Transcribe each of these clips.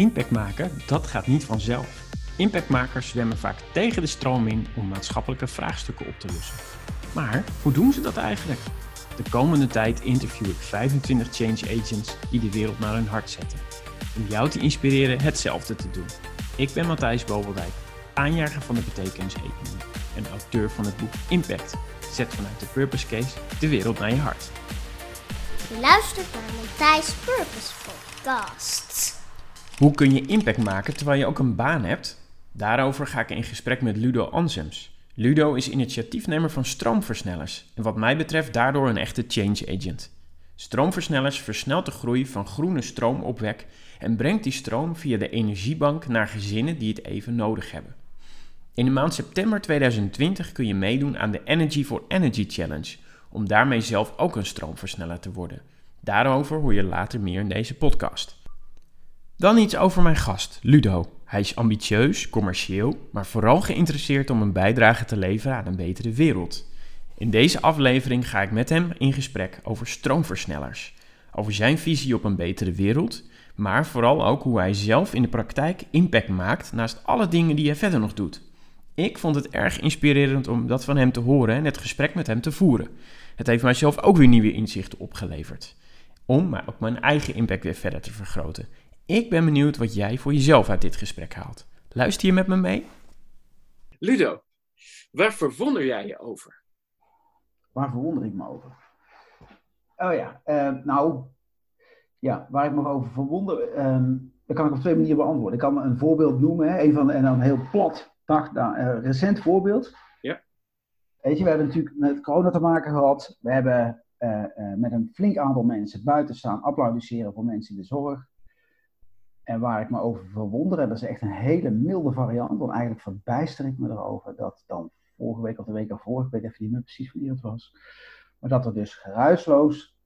Impact maken, dat gaat niet vanzelf. Impactmakers zwemmen vaak tegen de stroom in om maatschappelijke vraagstukken op te lossen. Maar hoe doen ze dat eigenlijk? De komende tijd interview ik 25 change agents die de wereld naar hun hart zetten. Om jou te inspireren hetzelfde te doen. Ik ben Matthijs Bobeldijk, aanjager van de betekenis-economie en auteur van het boek Impact. Zet vanuit de Purpose Case de wereld naar je hart. Je luistert naar Matthijs Purpose Podcast. Hoe kun je impact maken terwijl je ook een baan hebt? Daarover ga ik in gesprek met Ludo Ansems. Ludo is initiatiefnemer van stroomversnellers en wat mij betreft daardoor een echte change agent. Stroomversnellers versnelt de groei van groene stroomopwek en brengt die stroom via de energiebank naar gezinnen die het even nodig hebben. In de maand september 2020 kun je meedoen aan de Energy for Energy Challenge, om daarmee zelf ook een stroomversneller te worden. Daarover hoor je later meer in deze podcast. Dan iets over mijn gast, Ludo. Hij is ambitieus, commercieel, maar vooral geïnteresseerd om een bijdrage te leveren aan een betere wereld. In deze aflevering ga ik met hem in gesprek over stroomversnellers, over zijn visie op een betere wereld, maar vooral ook hoe hij zelf in de praktijk impact maakt naast alle dingen die hij verder nog doet. Ik vond het erg inspirerend om dat van hem te horen en het gesprek met hem te voeren. Het heeft mijzelf ook weer nieuwe inzichten opgeleverd. Om maar ook mijn eigen impact weer verder te vergroten. Ik ben benieuwd wat jij voor jezelf uit dit gesprek haalt. Luister je met me mee? Ludo, waar verwonder jij je over? Waar verwonder ik me over? Oh ja, uh, nou, ja, waar ik me over verwonder, um, dat kan ik op twee manieren beantwoorden. Ik kan een voorbeeld noemen, hè, een van, en dan heel plat, dag, uh, recent voorbeeld. Ja. Weet je, we hebben natuurlijk met corona te maken gehad. We hebben uh, met een flink aantal mensen buiten staan applaudisseren voor mensen in de zorg. En waar ik me over verwonder, en dat is echt een hele milde variant, want eigenlijk verbijster ik me erover dat dan vorige week of de week ervoor, ik weet even niet meer precies wanneer het was, maar dat er dus geruisloos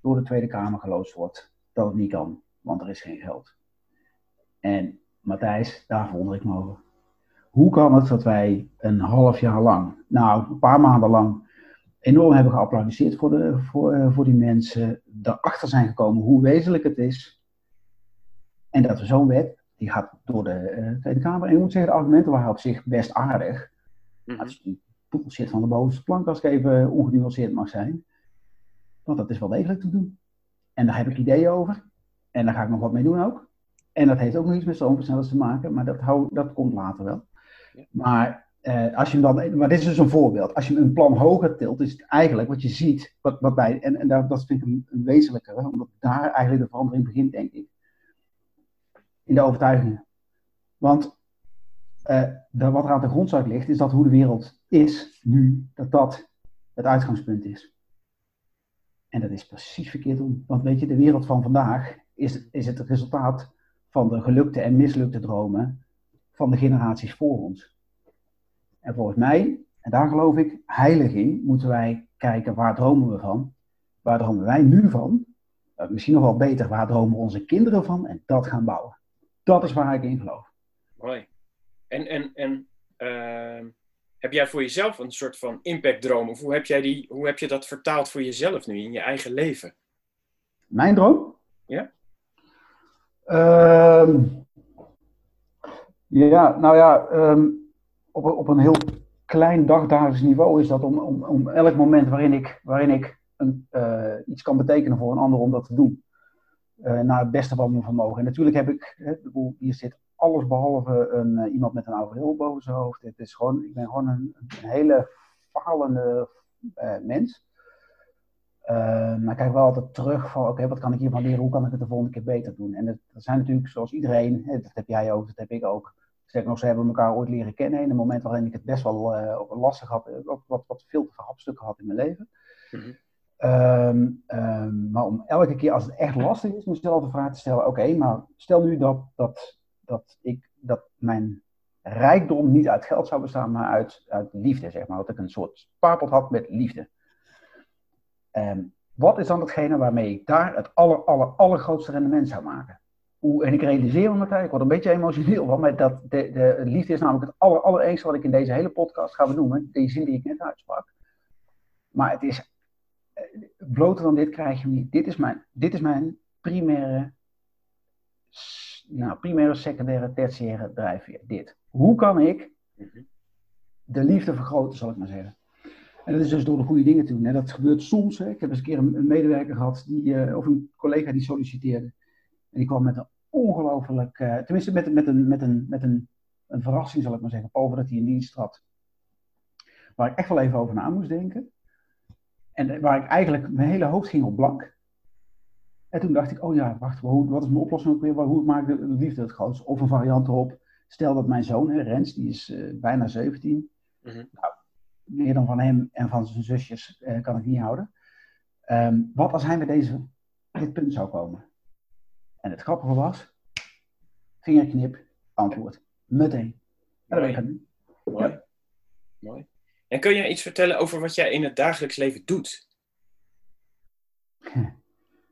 door de Tweede Kamer geloosd wordt dat het niet kan, want er is geen geld. En Matthijs, daar verwonder ik me over. Hoe kan het dat wij een half jaar lang, nou een paar maanden lang, enorm hebben geapplaudisseerd voor, de, voor, voor die mensen, erachter zijn gekomen hoe wezenlijk het is, en dat er zo'n wet, die gaat door de uh, Tweede Kamer. En ik moet zeggen, de argumenten waren op zich best aardig. Mm -hmm. Is niet bullshit van de bovenste plank, als ik even ongenuanceerd mag zijn. Want dat is wel degelijk te doen. En daar heb ik ideeën over. En daar ga ik nog wat mee doen ook. En dat heeft ook nog iets met stroomversnellers te maken, maar dat, hou, dat komt later wel. Ja. Maar, uh, als je dan, maar dit is dus een voorbeeld. Als je een plan hoger tilt, is het eigenlijk wat je ziet, wat, wat bij, en, en dat vind ik een, een wezenlijke, omdat daar eigenlijk de verandering begint, denk ik in de overtuigingen. Want de, wat er aan de grondslag ligt, is dat hoe de wereld is nu, dat dat het uitgangspunt is. En dat is precies verkeerd om. Want weet je, de wereld van vandaag is, is het resultaat van de gelukte en mislukte dromen van de generaties voor ons. En volgens mij, en daar geloof ik heilig in, moeten wij kijken waar dromen we van? Waar dromen wij nu van? Uh, misschien nog wel beter, waar dromen onze kinderen van? En dat gaan bouwen. Dat is waar ik in geloof. Mooi. En, en, en uh, heb jij voor jezelf een soort van impactdroom? Of hoe heb, jij die, hoe heb je dat vertaald voor jezelf nu in je eigen leven? Mijn droom? Ja. Uh, ja, nou ja, um, op, op een heel klein dagdagelijks niveau is dat om, om, om elk moment waarin ik, waarin ik een, uh, iets kan betekenen voor een ander om dat te doen naar het beste van mijn vermogen. En natuurlijk heb ik, hier zit alles behalve een, uh, iemand met een oude boven zijn hoofd. Het is gewoon, ik ben gewoon een, hele falende uh, mens. maar ik kijk wel altijd terug van, oké, wat kan ik hiervan leren? Hoe kan ik het de volgende keer beter doen? En dat, zijn natuurlijk, zoals iedereen, dat heb jij ook, dat heb ik ook. Sterker nog, ze hebben elkaar ooit leren kennen in een moment waarin ik het best wel lastig had, wat, wat, veel te had in mijn leven. -hmm. Um, um, maar om elke keer als het echt lastig is, mezelf de vraag te stellen: oké, maar stel nu dat, dat, dat, ik, dat mijn rijkdom niet uit geld zou bestaan, maar uit, uit liefde, zeg maar. Dat ik een soort spaarpot had met liefde. Um, wat is dan hetgene waarmee ik daar het aller, aller, allergrootste rendement zou maken? Hoe, en ik realiseer me meteen, ik word een beetje emotioneel van, maar dat de, de, liefde is namelijk het aller, wat ik in deze hele podcast ga benoemen. Die zin die ik net uitsprak. Maar het is bloter dan dit krijg je niet. Dit is mijn, dit is mijn primaire nou, primaire, secundaire, tertiaire drijfveer. Dit. Hoe kan ik Mhm. de liefde vergroten, zal ik maar zeggen. En dat is dus door de goede dingen te doen. En dat gebeurt soms. Hè. Ik heb eens een keer een, een medewerker gehad, die, eh, of een collega die solliciteerde. En die kwam met een ongelooflijk, eh, tenminste met, met, een, met, een, met een, een verrassing zal ik maar zeggen, over dat hij in dienst trad. Waar ik echt wel even over na moest denken. En waar ik eigenlijk mijn hele hoofd ging op blank. En toen dacht ik, oh ja, wacht, wat is mijn oplossing ook weer? Hoe maak ik de liefde het grootst? Of een variant erop. Stel dat mijn zoon, hè, Rens, die is eh, bijna 17. Mhm. Nou, meer dan van hem en van zijn zusjes eh, kan ik niet houden. Ehm, wat als hij met deze, dit punt zou komen? En het grappige was, vingerknip, antwoord. Meteen. En dat ben ik gaan doen. Mooi. Mooi. En kun je iets vertellen over wat jij in het dagelijks leven doet?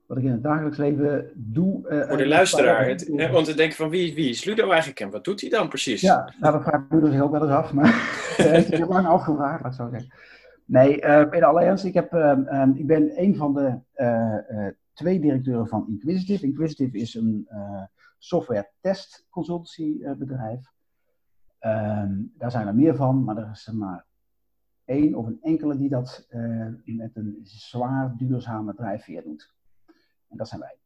Wat ik in het dagelijks leven doe. eh, Voor de eh, luisteraar. Het, hè, want te denken van wie, wie is Ludo eigenlijk en wat doet hij dan precies? Ja, nou, dat vraagt Ludo zich ook wel eens af, maar ik heb lang afgevraagd, laat ik zo zeggen. Nee, eh in alle ernst, ik, heb, ehm, ehm, ik ben een van de twee directeuren van Inquisitive. Inquisitive is een software test consultancy eh, bedrijf. Ehm, daar zijn er meer van, maar er is er maar één of een enkele die dat eh, met een zwaar duurzame drijfveer doet. En dat zijn wij.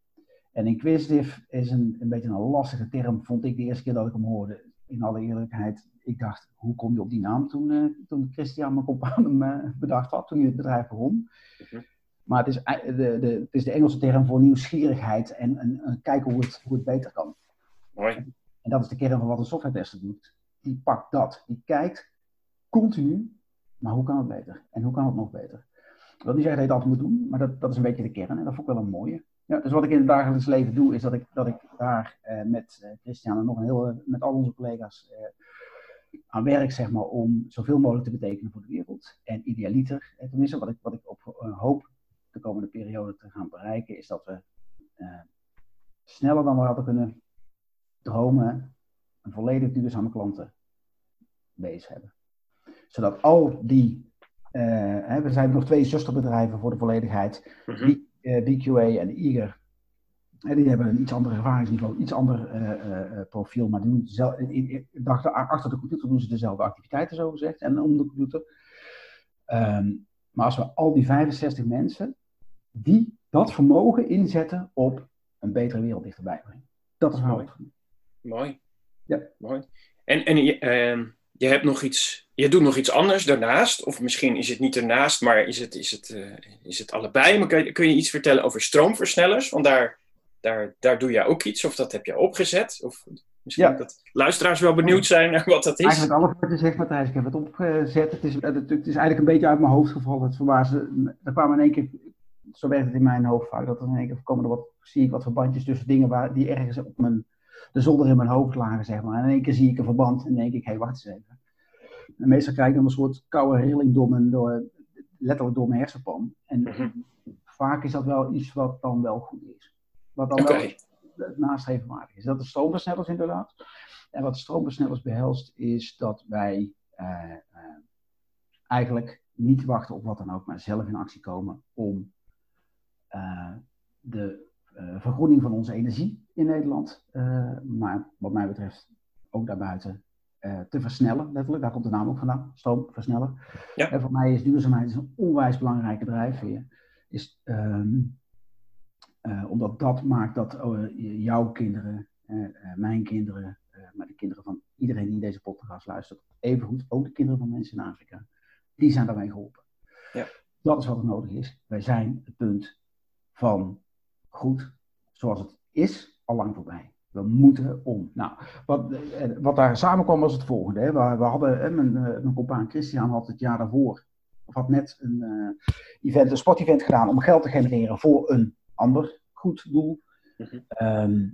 En inquisitive is een, een beetje een lastige term, vond ik de eerste keer dat ik hem hoorde. In alle eerlijkheid, ik dacht, hoe kom je op die naam toen, eh, toen Christian mijn compaan hem eh, bedacht had, toen hij het bedrijf begon. Mhm. Maar het is, de, de, het is de Engelse term voor nieuwsgierigheid en, en, en kijken hoe het, hoe het beter kan. Mooi. En dat is de kern van wat een software tester doet. Die pakt dat, die kijkt continu, maar hoe kan het beter? En hoe kan het nog beter? Ik wil niet zeggen dat je altijd moet doen, maar dat, dat is een beetje de kern en dat vond ik wel een mooie. Ja, dus wat ik in het dagelijks leven doe, is dat ik, dat ik daar eh, met eh, Christian en nog een heel, met al onze collega's eh, aan werk, zeg maar, om zoveel mogelijk te betekenen voor de wereld. En idealiter, eh, tenminste, wat ik, wat ik op eh, hoop de komende periode te gaan bereiken, is dat we eh, sneller dan we hadden kunnen dromen, een volledig duurzame klanten bezig hebben. Zodat al die, eh, hè, we zijn nog twee zusterbedrijven voor de volledigheid, Mhm. die, eh, BQA en Eager. En die hebben een iets ander ervaringsniveau, iets ander eh, eh, eh, profiel, maar die doen zel- in- in- in- achter, de computer doen ze dezelfde activiteiten, zo gezegd, en om de computer. Ehm, maar als we al die 65 mensen, die dat vermogen inzetten op een betere wereld dichterbij brengen. Dat is Mooi. Mooi. Ja. Mooi. En, en ehm, je hebt nog iets, je doet nog iets anders daarnaast, of misschien is het niet ernaast, maar is het, is het, eh, is het allebei? Maar kun je, kun je iets vertellen over stroomversnellers? Want daar, daar, daar doe je ook iets, of dat heb je opgezet? Of misschien Ja. dat luisteraars wel benieuwd zijn naar wat dat is. Eigenlijk alles wat je zegt, Matthijs. Ik heb het opgezet. Het is, het, het is eigenlijk een beetje uit mijn hoofd gevallen. Het verbaasde. Er kwamen in één keer, zo werkt het in mijn hoofd vaak, dat er in één keer komen er wat, zie ik wat verbandjes tussen dingen waar, die ergens op mijn, de zolder in mijn hoofd lagen, zeg maar. En in één keer zie ik een verband en denk ik, hé, hey, wacht eens even. En meestal krijg ik dan een soort koude rilling door mijn, door, letterlijk door mijn hersenpan. En Mhm. vaak is dat wel iets wat dan wel goed is. Wat dan Oké. wel het nastrevenwaardig is. Dat is stroomversnellers inderdaad. En wat stroomversnellers behelst, is dat wij eh, eh, eigenlijk niet wachten op wat dan ook, maar zelf in actie komen om eh, de vergroening van onze energie in Nederland, maar wat mij betreft ook daarbuiten, te versnellen. Letterlijk, daar komt de naam ook vandaan, stroomversneller. Ja. En voor mij is duurzaamheid een onwijs belangrijke drijfveer. Is, ehm, eh, omdat dat maakt dat oh, eh, jouw kinderen, eh, eh, mijn kinderen, eh, maar de kinderen van iedereen die deze podcast luistert, evengoed ook de kinderen van mensen in Afrika, die zijn daarmee geholpen. Ja. Dat is wat er nodig is. Wij zijn het punt van goed zoals het is, al lang voorbij. We moeten om. Nou, wat, eh, wat daar samenkwam was het volgende. Hè. We, we hadden, mijn, eh, mijn compaan Christian had het jaar daarvoor, of had net een, eh, event, een sportevent gedaan om geld te genereren voor een ander goed doel. Mhm. Ehm,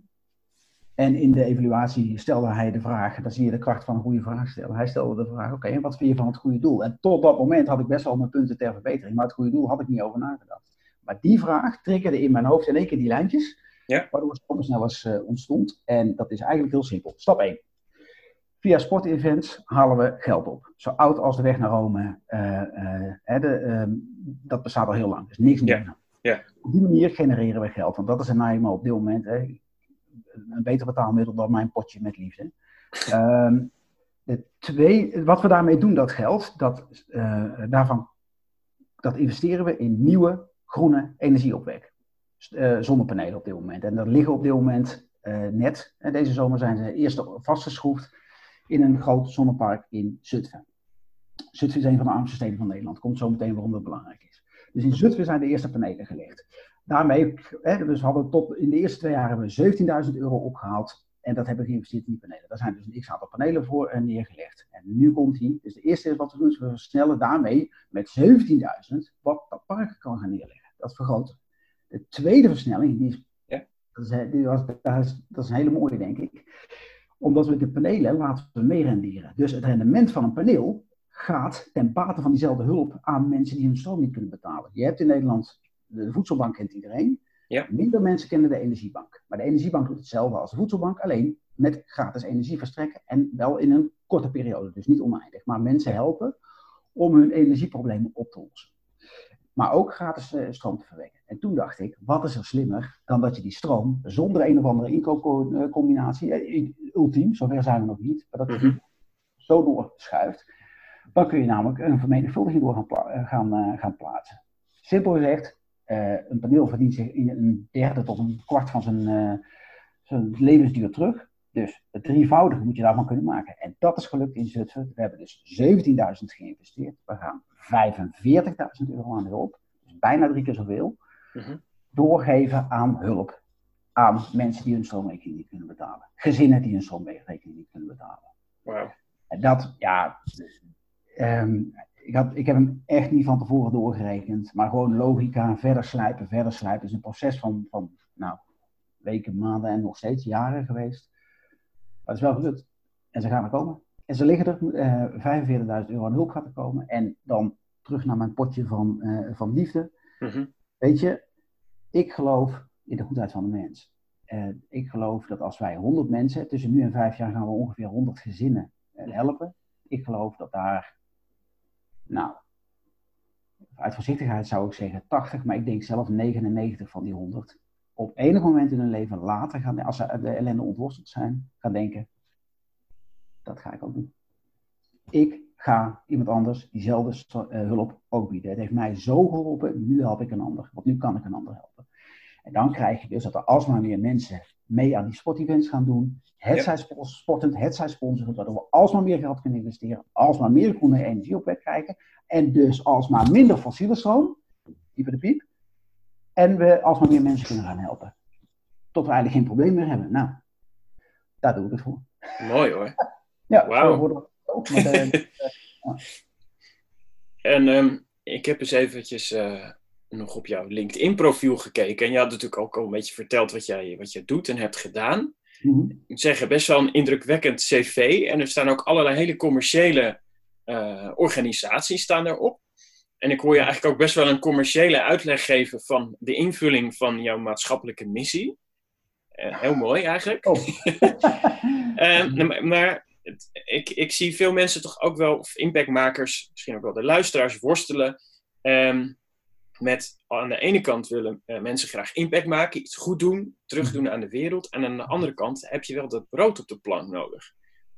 en in de evaluatie stelde hij de vraag, dan zie je de kracht van een goede vraag stellen. Hij stelde de vraag, oké, en wat vind je van het goede doel? En tot dat moment had ik best wel mijn punten ter verbetering, maar het goede doel had ik niet over nagedacht. Maar die vraag triggerde in mijn hoofd in één keer die lijntjes, Ja. waardoor stroomversnellers eh ontstond. En dat is eigenlijk heel simpel. Stap 1. Via sportevents halen we geld op. Zo oud als de weg naar Rome. eh, eh, hè, de, ehm, dat bestaat al heel lang. Dus niks nieuws aan. Ja. Op die manier genereren we geld. Want dat is nou eenmaal op dit moment. Hè. een beter betaalmiddel dan mijn potje met liefde. Ehm, de twee, wat we daarmee doen, dat geld, dat, uh, daarvan, dat investeren we in nieuwe groene energieopwek. Uh, zonnepanelen op dit moment. En dat liggen op dit moment net. En deze zomer zijn ze eerst vastgeschroefd in een groot zonnepark in Zutphen. Zutphen is een van de armste steden van Nederland. Komt zo meteen waarom dat belangrijk is. Dus in Zutphen zijn de eerste panelen gelegd. Daarmee, hè, dus hadden tot in de eerste twee jaar hebben we 17.000 euro opgehaald. En dat hebben we geïnvesteerd in die panelen. Daar zijn dus een x-aantal panelen voor eh, neergelegd. En nu komt hij. Dus de eerste is wat we doen, is we versnellen daarmee met 17.000 wat dat park kan gaan neerleggen. Dat vergroten. De tweede versnelling, die is, ja. dat, is, die was, dat, is, dat is een hele mooie, denk ik. Omdat we de panelen laten we mee renderen. Dus het rendement van een paneel gaat ten bate van diezelfde hulp aan mensen die hun stroom niet kunnen betalen. Je hebt in Nederland, de voedselbank kent iedereen. Ja. Minder mensen kennen de energiebank. Maar de energiebank doet hetzelfde als de voedselbank, alleen met gratis energie verstrekken en wel in een korte periode, dus niet oneindig. Maar mensen helpen om hun energieproblemen op te lossen. Maar ook gratis uh, stroom te verwekken. En toen dacht ik, wat is er slimmer dan dat je die stroom zonder een of andere inkoopcombinatie, eh, ultiem, zover zijn we nog niet, maar dat je die zo doorschuift dan kun je namelijk een vermenigvuldiging door gaan, eh, gaan, uh, gaan plaatsen. Simpel gezegd, uh, een paneel verdient zich in een derde tot een kwart van zijn, zijn levensduur terug. Dus het drievoudige moet je daarvan kunnen maken. En dat is gelukt in Zutphen. We hebben dus 17.000 geïnvesteerd. We gaan 45.000 euro aan hulp. Dus bijna drie keer zoveel. Mhm. Doorgeven aan hulp. Aan mensen die hun stroomrekening niet kunnen betalen. Gezinnen die hun stroomrekening niet kunnen betalen. Wow. En dat, ja, Ehm, ik, had, ik heb hem echt niet van tevoren doorgerekend. Maar gewoon logica, verder slijpen, verder slijpen. Het is een proces van, van nou, weken, maanden en nog steeds jaren geweest. Maar het is wel gelukt. En ze gaan er komen. En ze liggen er, uh, 45.000 euro aan hulp gaat er komen. En dan terug naar mijn potje van, uh, van liefde. Mhm. Weet je, ik geloof in de goedheid van de mens. Uh, ik geloof dat als wij 100 mensen, tussen nu en vijf jaar gaan we ongeveer 100 gezinnen uh, helpen. Ik geloof dat daar nou, uit voorzichtigheid zou ik zeggen 80, maar ik denk zelf 99 van die 100. Op enig moment in hun leven later gaan, als ze de ellende ontworsteld zijn, gaan denken: dat ga ik ook doen. Ik ga iemand anders diezelfde uh, hulp ook bieden. Het heeft mij zo geholpen, nu help ik een ander. Want nu kan ik een ander helpen. En dan krijg je dus dat er alsmaar meer mensen mee aan die sportevents gaan doen. Het zij sportend, het zij sponsoren, waardoor we alsmaar meer geld kunnen investeren, alsmaar meer groene energie op weg krijgen. En dus alsmaar minder fossiele stroom, dieper de piep. En we alsmaar meer mensen kunnen gaan helpen. Tot we eigenlijk geen probleem meer hebben. Nou, daar doe ik het voor. Mooi hoor. Ja, wow. ook. Met, uh, En um, ik heb eens eventjes uh, nog op jouw LinkedIn-profiel gekeken. En je had natuurlijk ook al een beetje verteld wat jij, wat je doet en hebt gedaan. Mm Ik moet zeggen, best wel een indrukwekkend cv. En er staan ook allerlei hele commerciële uh, organisaties staan erop. En ik hoor je eigenlijk ook best wel een commerciële uitleg geven van de invulling van jouw maatschappelijke missie. Uh, heel mooi eigenlijk. Oh. uh, maar het, ik, ik zie veel mensen toch ook wel, of impactmakers, misschien ook wel de luisteraars, worstelen. Um, met aan de ene kant willen uh, mensen graag impact maken, iets goed doen, terugdoen aan de wereld. En aan de andere kant heb je wel dat brood op de plank nodig.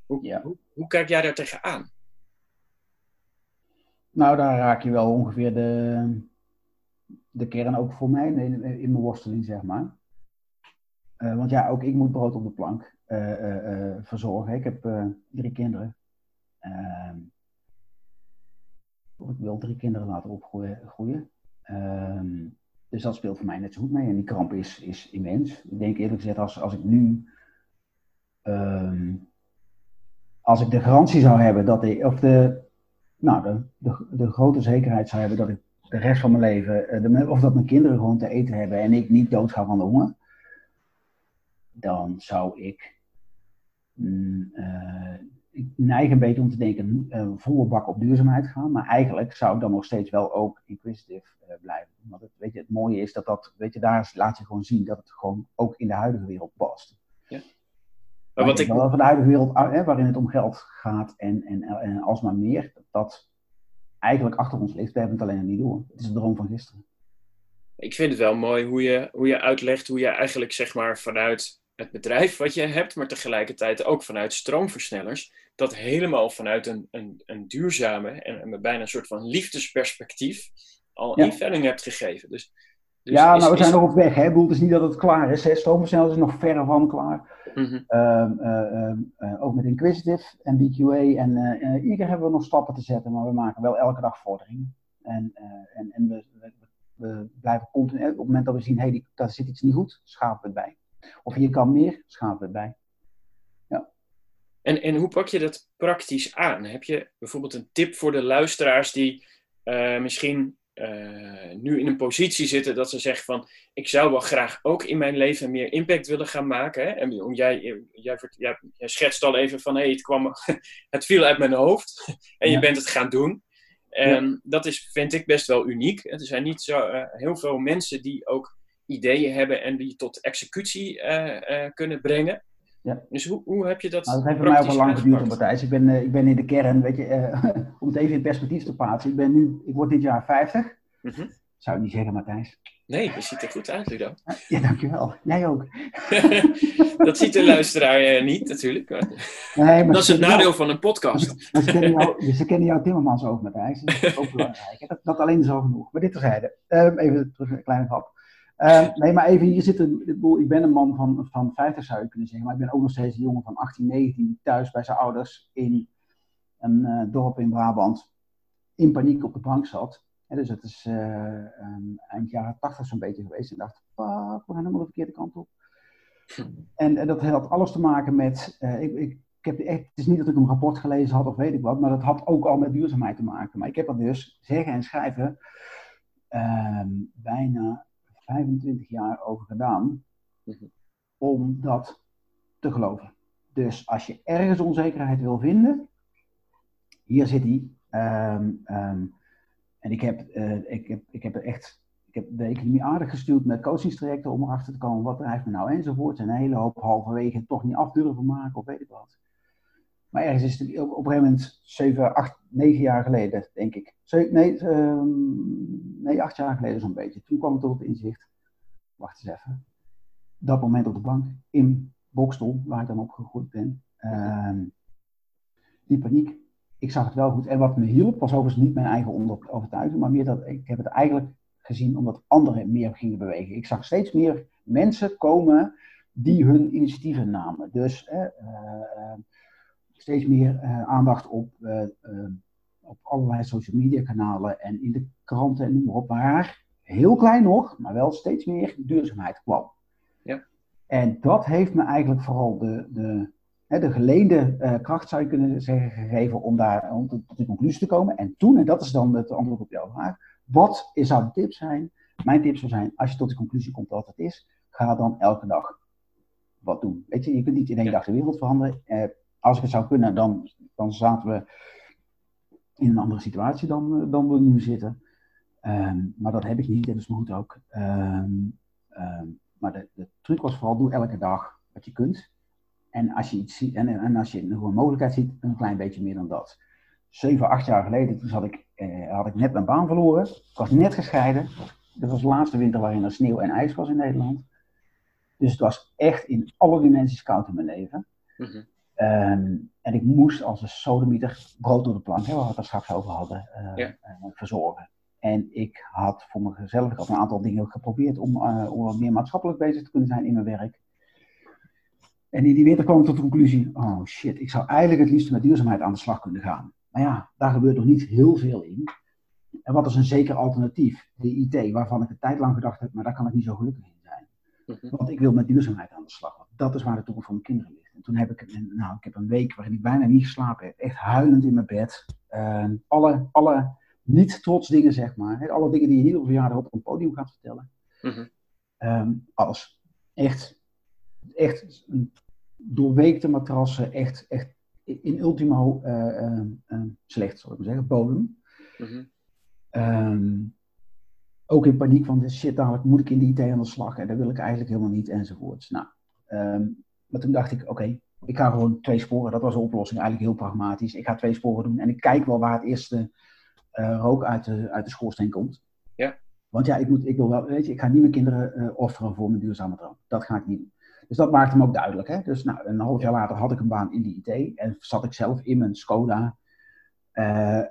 Hoe, ja. hoe, hoe kijk jij daar tegenaan? Nou, daar raak je wel ongeveer de, de kern ook voor mij in, in, mijn worsteling, zeg maar. Uh, want ja, ook ik moet brood op de plank uh, verzorgen. Ik heb drie kinderen. Ehm, ik wil drie kinderen laten opgroeien. Ehm, dus dat speelt voor mij net zo goed mee. En die kramp is, is immens. Ik denk eerlijk gezegd, als, als ik nu. Ehm, als ik de garantie zou hebben dat ik. Of de, nou, de, de, grote zekerheid zou hebben dat ik de rest van mijn leven. Eh, of dat mijn kinderen gewoon te eten hebben en ik niet doodga van de honger. Dan zou ik. Mm, uh, ik neig een beetje om te denken, uh, volle bak op duurzaamheid gaan. Maar eigenlijk zou ik dan nog steeds wel ook inquisitive uh, blijven. Want het, weet je, het mooie is dat dat, weet je, daar laat je gewoon zien dat het gewoon ook in de huidige wereld past. Ja. Maar wat ik... Van de huidige wereld, hè, waarin het om geld gaat en, en, en alsmaar meer, dat, eigenlijk achter ons ligt. We hebben het alleen nog niet door. Het is de droom van gisteren. Ik vind het wel mooi hoe je, hoe je uitlegt hoe je eigenlijk zeg maar vanuit het bedrijf wat je hebt, maar tegelijkertijd ook vanuit stroomversnellers, dat helemaal vanuit een, een, een duurzame en, en bijna een soort van liefdesperspectief al invulling hebt gegeven. Dus, dus ja, nou, we zijn nog op weg. Hè? Het is niet dat het klaar is. Hè? Is nog verre van klaar. Mm ook met Inquisitive en BQA. En uh, ieder hebben we nog stappen te zetten, maar we maken wel elke dag vorderingen. En, en, en we, we, blijven continu, op het moment dat we zien, hé, hey, daar zit iets niet goed, schaven we het bij. Of hier kan meer, schaven we het bij. Ja. En, en hoe pak je dat praktisch aan? Heb je bijvoorbeeld een tip voor de luisteraars die misschien uh, nu in een positie zitten dat ze zeggen van ik zou wel graag ook in mijn leven meer impact willen gaan maken. Hè? En jij, jij, jij, jij schetst al even van hé, hey, het, kwam, het viel uit mijn hoofd en je bent het gaan doen. En dat is, vind ik best wel uniek. Er zijn niet zo uh, heel veel mensen die ook ideeën hebben en die tot executie uh, kunnen brengen. Ja. Dus hoe, hoe heb je dat? Nou, dat heeft voor mij ook al lang geduurd, Matthijs. Ik ben, uh, ik ben in de kern, weet je, uh, om het even in perspectief te plaatsen. Ik ben nu, ik word dit jaar 50. Mm -hmm. Zou je niet zeggen, Matthijs? Nee, je ziet er goed uit, Ludo. Ja, dankjewel. Jij ook. dat ziet de luisteraar uh, niet, natuurlijk. Maar... Nee, maar dat is het nadeel jou... van een podcast. ze, kennen jou, ze kennen jou Timmermans ook, Matthijs. Dat is ook belangrijk. Dat, dat alleen is al genoeg. Maar dit terzijde. Um, even terug een kleine grap. Uh, nee, maar even hier zitten. Ik ben een man van, van 50, zou je kunnen zeggen. Maar ik ben ook nog steeds een jongen van 18, 19 die thuis bij zijn ouders in een uh, dorp in Brabant in paniek op de bank zat. Dus het is uh, um, eind jaren 80 zo'n beetje geweest. En dacht, fuck, we gaan helemaal de verkeerde kant op. En, en dat had alles te maken met. ik, ik, ik heb echt, het is niet dat ik een rapport gelezen had of weet ik wat, maar dat had ook al met duurzaamheid te maken. Maar ik heb er dus zeggen en schrijven ehm, bijna 25 jaar over gedaan mhm. om dat te geloven. Dus als je ergens onzekerheid wil vinden, hier zit die. Ehm, ehm, en ik heb, uh, ik, heb, ik heb echt ik heb de economie aardig gestuurd met coachingstrajecten om erachter te komen wat drijft me nou enzovoort. En een hele hoop halverwege toch niet af durven maken of weet ik wat. Maar ergens is het op, een gegeven moment 7, 8, 9 jaar geleden, denk ik. nee, um, nee, 8 jaar geleden zo'n beetje. Toen kwam ik tot het inzicht wacht eens even. Dat moment op de bank, in Bokstel, waar ik dan opgegroeid ben. Uh, die paniek. Ik zag het wel goed. En wat me hielp, was overigens niet mijn eigen overtuiging, maar meer dat ik heb het eigenlijk gezien omdat anderen meer gingen bewegen. Ik zag steeds meer mensen komen die hun initiatieven namen. Dus uh, steeds meer uh, aandacht op, op allerlei social media kanalen en in de kranten en noem maar op, waar heel klein nog, maar wel steeds meer duurzaamheid kwam. Ja. En dat heeft me eigenlijk vooral de, de, de geleende kracht, zou je kunnen zeggen, gegeven om daar om tot de conclusie te komen. En toen, en dat is dan het antwoord op jouw vraag, wat zou de tip zijn? Mijn tip zou zijn, als je tot de conclusie komt dat het is, ga dan elke dag wat doen. Weet je, je kunt niet in één dag de wereld veranderen. Als ik het zou kunnen, dan, dan zaten we in een andere situatie dan, dan we nu zitten. Ehm, maar dat heb ik niet, dat is goed ook. Ehm, ehm, maar de, de, truc was vooral, doe elke dag wat je kunt. En als je iets ziet, en, en als je een mogelijkheid ziet, een klein beetje meer dan dat. Zeven, acht jaar geleden, toen had ik, eh, had ik net mijn baan verloren. Ik was net gescheiden. Dat was de laatste winter waarin er sneeuw en ijs was in Nederland. Dus het was echt in alle dimensies koud in mijn leven. Mhm. en ik moest als een sodemieter brood door de plank, hè, waar we het er straks over hadden, uh, verzorgen. En ik had voor mezelf, ik had een aantal dingen geprobeerd om, uh, om wat meer maatschappelijk bezig te kunnen zijn in mijn werk. En in die winter kwam ik tot de conclusie, oh shit, ik zou eigenlijk het liefst met duurzaamheid aan de slag kunnen gaan. Maar ja, daar gebeurt nog niet heel veel in. En wat is een zeker alternatief? De IT, waarvan ik een tijd lang gedacht heb, maar daar kan ik niet zo gelukkig in zijn. Mhm. Want ik wil met duurzaamheid aan de slag. Want dat is waar de toekomst van mijn kinderen ligt. En toen heb ik, nou, ik heb een week waarin ik bijna niet geslapen heb. Echt huilend in mijn bed. Uh, alle, alle niet trots dingen, zeg maar. Alle dingen die je niet op verjaardag op een podium gaat vertellen. Mm alles. Echt, echt doorweekte matrassen, echt, echt in ultimo uh, uh, slecht, zal ik maar zeggen, bodem. Mhm. Ehm, ook in paniek van, shit, dadelijk moet ik in die IT aan de slag en dat wil ik eigenlijk helemaal niet, enzovoorts. Nou, um, maar toen dacht ik, oké, ik ga gewoon twee sporen, dat was de oplossing, eigenlijk heel pragmatisch. Ik ga twee sporen doen en ik kijk wel waar het eerste uh, rook uit de, uit de schoorsteen komt. Ja. Want ja, ik, moet, ik wil wel, weet je, ik ga niet mijn kinderen uh, offeren voor mijn duurzame droom. Dat ga ik niet doen. Dus dat maakte hem ook duidelijk. Hè? Dus nou, een half jaar later had ik een baan in de IT en zat ik zelf in mijn Skoda. Uh,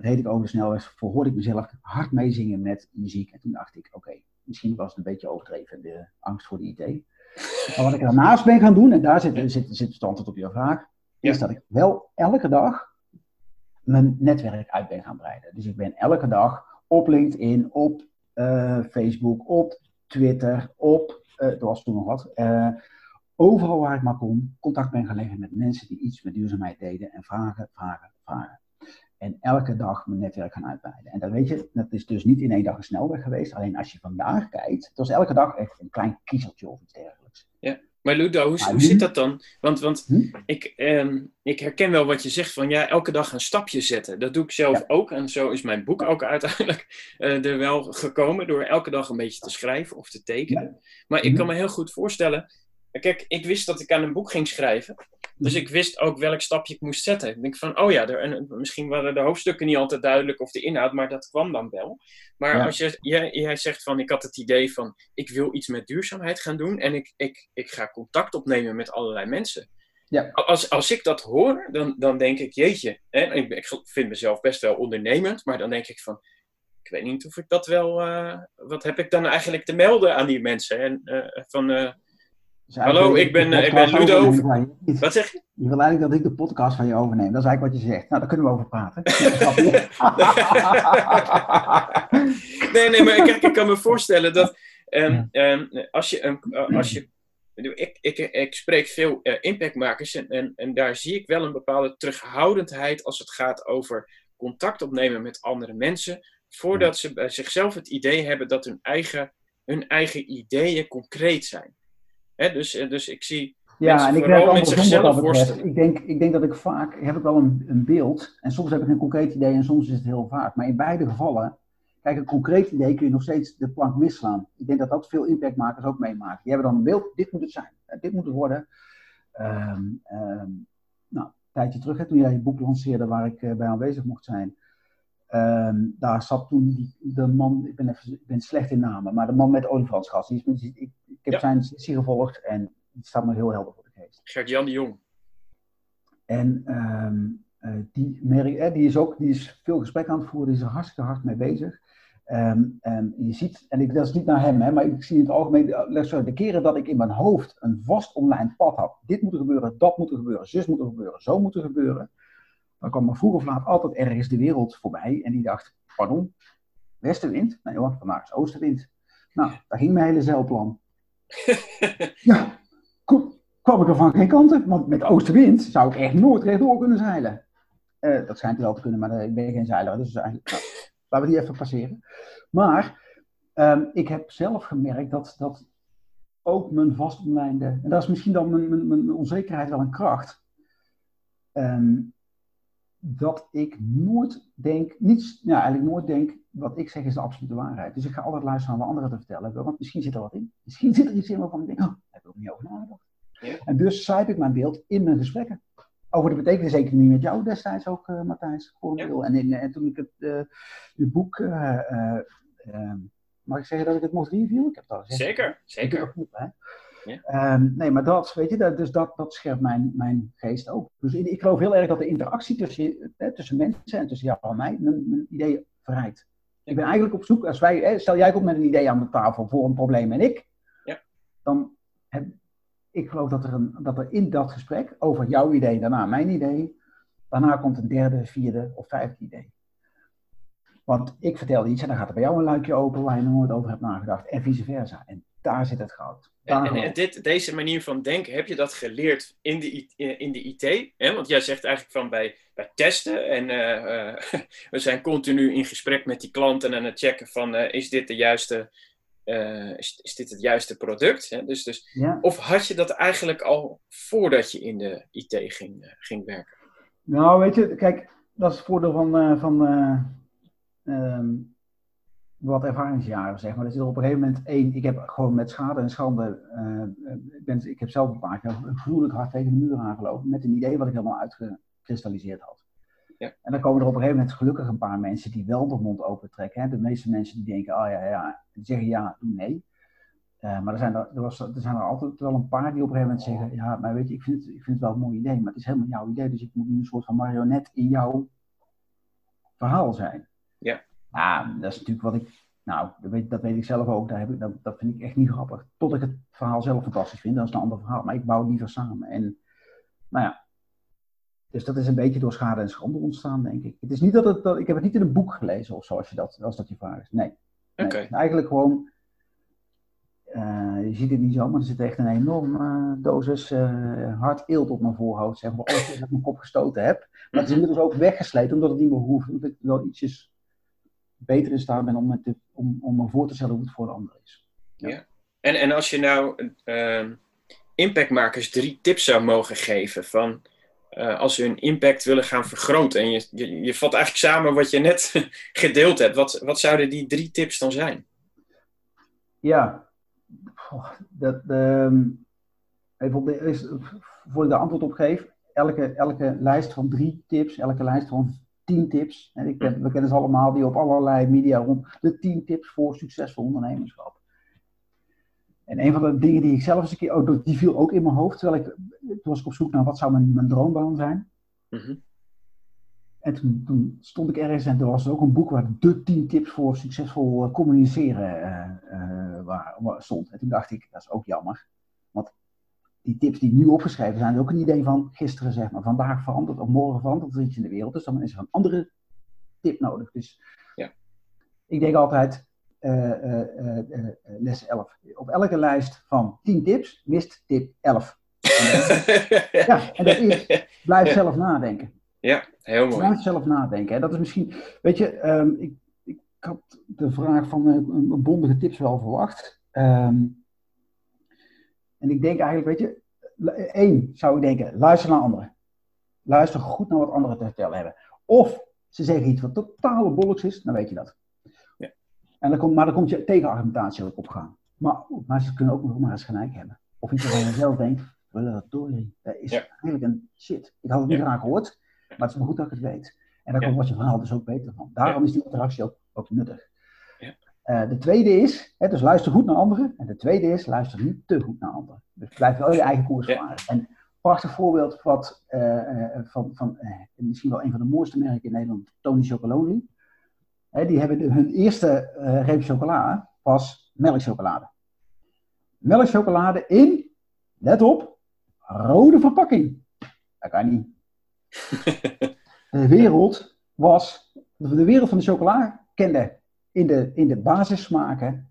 reed ik over de snelweg, verhoorde ik mezelf hard meezingen met muziek. En toen dacht ik, oké, misschien was het een beetje overdreven, de angst voor de IT. Maar wat ik daarnaast ben gaan doen, en daar zit, zit, zit het antwoord op je vraag, is dat ik wel elke dag mijn netwerk uit ben gaan breiden. Dus ik ben elke dag op LinkedIn, op Facebook, op Twitter, op, uh, er was toen nog wat, uh, overal waar ik maar kon, contact ben gaan leggen met mensen die iets met duurzaamheid deden en vragen, vragen, vragen. En elke dag mijn netwerk gaan uitbreiden. En dat weet je, dat is dus niet in één dag een snelweg geweest. Alleen als je vandaag kijkt, het was elke dag echt een klein kiezeltje of iets dergelijks. Ja. Maar Ludo, hoe, hoe zit dat dan? Want, want hm? ik, eh, ik herken wel wat je zegt van ja, elke dag een stapje zetten. Dat doe ik zelf ook. En zo is mijn boek ook uiteindelijk uh, er wel gekomen door elke dag een beetje te schrijven of te tekenen. Maar ik kan hm? me heel goed voorstellen. Kijk, ik wist dat ik aan een boek ging schrijven. Dus ik wist ook welk stapje ik moest zetten. Ik denk van, oh ja, er, en misschien waren de hoofdstukken niet altijd duidelijk of de inhoud, maar dat kwam dan wel. Maar als je, jij, jij zegt van, ik had het idee van, ik wil iets met duurzaamheid gaan doen en ik, ik, ik ga contact opnemen met allerlei mensen. Ja. Als, als ik dat hoor, dan, dan denk ik, jeetje, hè, ik, ik vind mezelf best wel ondernemend, maar dan denk ik van, ik weet niet of ik dat wel, uh, wat heb ik dan eigenlijk te melden aan die mensen? En, uh, van, uh, Hallo, ik ben, ik ben Ludo. Wat zeg je? Je wil eigenlijk dat ik de podcast van je overneem. Dat is eigenlijk wat je zegt. Nou, daar kunnen we over praten. nee, nee, maar ik, ik kan me voorstellen dat um, um, als je, um, als je ik, ik, ik spreek veel uh, impactmakers en, en, en daar zie ik wel een bepaalde terughoudendheid als het gaat over contact opnemen met andere mensen, voordat ze bij zichzelf het idee hebben dat hun eigen, hun eigen ideeën concreet zijn. Hè, dus, eh, dus ik zie ja, en ik werk met zichzelf worstelen. Ik denk, ik denk dat ik vaak, heb ik wel een, een beeld, en soms heb ik een concreet idee en soms is het heel vaak. Maar in beide gevallen, kijk, een concreet idee kun je nog steeds de plank misslaan. Ik denk dat dat veel impactmakers ook meemaken. Die hebben dan een beeld, dit moet het zijn, eh, dit moet het worden. Um, um, nou, een tijdje terug, hè, toen jij je boek lanceerde waar ik uh, bij aanwezig mocht zijn, um, daar zat toen die, de man, ik ben, even, ik ben slecht in namen, maar de man met olifantsgas. Die is, ik, ik heb zijn sessie gevolgd en het staat me heel helder voor de geest. Gert-Jan de Jong. En um, uh, die, Mary, eh, die, is ook die is veel gesprek aan het voeren, die is er hartstikke hard mee bezig. Um, en je ziet, en ik, dat is niet naar hem, hè, maar ik zie in het algemeen, sorry, de keren dat ik in mijn hoofd een vast online pad had. Dit moet er gebeuren, dat moet er gebeuren, zus moet er gebeuren, zo moet er gebeuren. Dan kwam er vroeg of laat altijd ergens de wereld voorbij en die dacht, pardon, westenwind? Nee hoor, vandaag is oostenwind. Nou, daar ging mijn hele zeilplan. ja, kwam ik er van geen kanten. Want met oostenwind zou ik echt nooit rechtdoor kunnen zeilen. Uh, dat schijnt wel te kunnen, maar ik ben geen zeiler. Dus eigenlijk, nou, laten we die even passeren. Maar um, ik heb zelf gemerkt dat, dat ook mijn vastomlijnde... En dat is misschien dan mijn, mijn, mijn onzekerheid wel een kracht. Um, dat ik nooit denk, niets, ja, eigenlijk nooit denk, wat ik zeg is de absolute waarheid. Dus ik ga altijd luisteren naar wat anderen te vertellen want misschien zit er wat in. Misschien zit er iets in waarvan ik denk, oh, daar heb ik ook niet over nagedacht. Ja. En dus schrijf ik mijn beeld in mijn gesprekken. Over de betekeniseconomie met jou destijds ook, uh, Matthijs, voor. En, in, en toen ik het, uh, boek, uh, mag ik zeggen dat ik het mocht reviewen? Ik heb het al gezegd. Zeker, zeker. Ja. Um, nee, maar dat, weet je, dat, dus dat, dat scherpt mijn, mijn geest ook. Dus ik, ik geloof heel erg dat de interactie tussen, hè, tussen mensen en tussen jou en mij mijn, mijn ideeën verrijkt. Ik ben eigenlijk op zoek, als wij, hè, stel jij komt met een idee aan de tafel voor een probleem en ik, ja. dan heb ik geloof dat er, een, dat er in dat gesprek over jouw idee, daarna mijn idee, daarna komt een derde, vierde of vijfde idee. Want ik vertel iets en dan gaat er bij jou een luikje open waar je nog nooit over hebt nagedacht en vice versa. En daar zit het goud. En, en, dit, deze manier van denken, heb je dat geleerd in de, in de IT? Hè? Want jij zegt eigenlijk van bij, bij testen en uh, uh, we zijn continu in gesprek met die klanten en het checken van uh, is dit de juiste, is, is, dit het juiste product? Hè? Dus, dus, ja. Of had je dat eigenlijk al voordat je in de IT ging, ging werken? Nou, weet je, kijk, dat is het voordeel van, van um, wat ervaringsjaren, zeg maar. Dat is er op een gegeven moment één, ik heb gewoon met schade en schande, uh, ik, ben, ik heb zelf een paar keer gruwelijk hard tegen de muur aangelopen met een idee wat ik helemaal uitgekristalliseerd had. Ja. En dan komen er op een gegeven moment gelukkig een paar mensen die wel de mond open trekken. Hè. De meeste mensen die denken, oh ja, ja, die zeggen ja, doe nee. maar er zijn er, er, was, er zijn er altijd wel een paar die op een gegeven moment zeggen: Ja, maar weet je, ik vind, het, ik vind het wel een mooi idee, maar het is helemaal jouw idee. Dus ik moet nu een soort van marionet in jouw verhaal zijn. Ja. Nou, dat is natuurlijk wat ik. Nou, dat weet, dat weet ik zelf ook. Daar heb ik, dat, dat vind ik echt niet grappig. Tot ik het verhaal zelf fantastisch vind, dat is een ander verhaal. Maar ik bouw liever samen. En nou ja, dus dat is een beetje door schade en schande ontstaan, denk ik. Het is niet dat het, dat, ik heb het niet in een boek gelezen of zo, als, je dat, als dat je vraag is. Nee. nee. Eigenlijk gewoon, uh, je ziet het niet zo, maar er zit echt een enorm uh, dosis uh, hard eelt op mijn voorhoofd, zeg maar, alles wat ik mijn kop gestoten heb. Maar het is inmiddels ook weggesleten, omdat het niet meer hoeft, omdat ik wel ietsjes beter in staat ben om, te, om, om me voor te stellen hoe het voor de ander is. Ja. ja. En, en als je nou ehm, impactmakers drie tips zou mogen geven van uh, als ze hun impact willen gaan vergroten. En je, je, je vat eigenlijk samen wat je net gedeeld hebt. Wat, wat zouden die drie tips dan zijn? Ja, dat, um, even de, is, voor ik daar antwoord op geef. Elke, elke lijst van drie tips, elke lijst van tien tips. En ik we kennen ze allemaal die op allerlei media rond. De tien tips voor succesvol ondernemerschap. En een van de dingen die ik zelf eens een keer, ook, die viel ook in mijn hoofd, terwijl ik, toen was ik op zoek naar wat zou mijn, mijn droombaan zijn. Mm En toen, toen, stond ik ergens en er was ook een boek waar de 10 tips voor succesvol eh, communiceren uh, uh, waar, stond. En toen dacht ik, dat is ook jammer. Want die tips die nu opgeschreven zijn, is ook een idee van gisteren, zeg maar. Vandaag verandert of morgen verandert er iets in de wereld. Dus dan is er een andere tip nodig. Dus ja. ik denk altijd, uh, uh, les 11. Op elke lijst van 10 tips mist tip 11. ja, en dat is, blijf zelf nadenken. Ja, heel mooi. Blijf zelf nadenken. Hè. Dat is misschien, weet je, um, ik, ik had de vraag van bondige tips wel verwacht. Um, en ik denk eigenlijk, weet je, één zou ik denken, luister naar anderen. Luister goed naar wat anderen te vertellen hebben. Of ze zeggen iets wat totale bollocks is, dan weet je dat. En dan komt, maar dan komt je tegenargumentatie ook op gang. Maar, maar ze kunnen ook nog maar eens gelijk hebben. Of iets waarvan je zelf denkt, willen dat door. Dat is eigenlijk een shit. Ik had het niet graag gehoord, maar het is maar goed dat ik het weet. En daar komt wat je verhaal dus ook beter van. Daarom is die interactie ook, ook nuttig. Uh, de tweede is, hè, dus luister goed naar anderen. En de tweede is, luister niet te goed naar anderen. Dus blijf wel je eigen koers varen. En een prachtig voorbeeld wat, uh, van, van misschien wel een van de mooiste merken in Nederland, Tony Chocolonely die hebben hun eerste reep chocola was melkchocolade. Melkchocolade in, let op, rode verpakking. Dat kan niet. De wereld was, de wereld van de chocola kende in de, in de basissmaken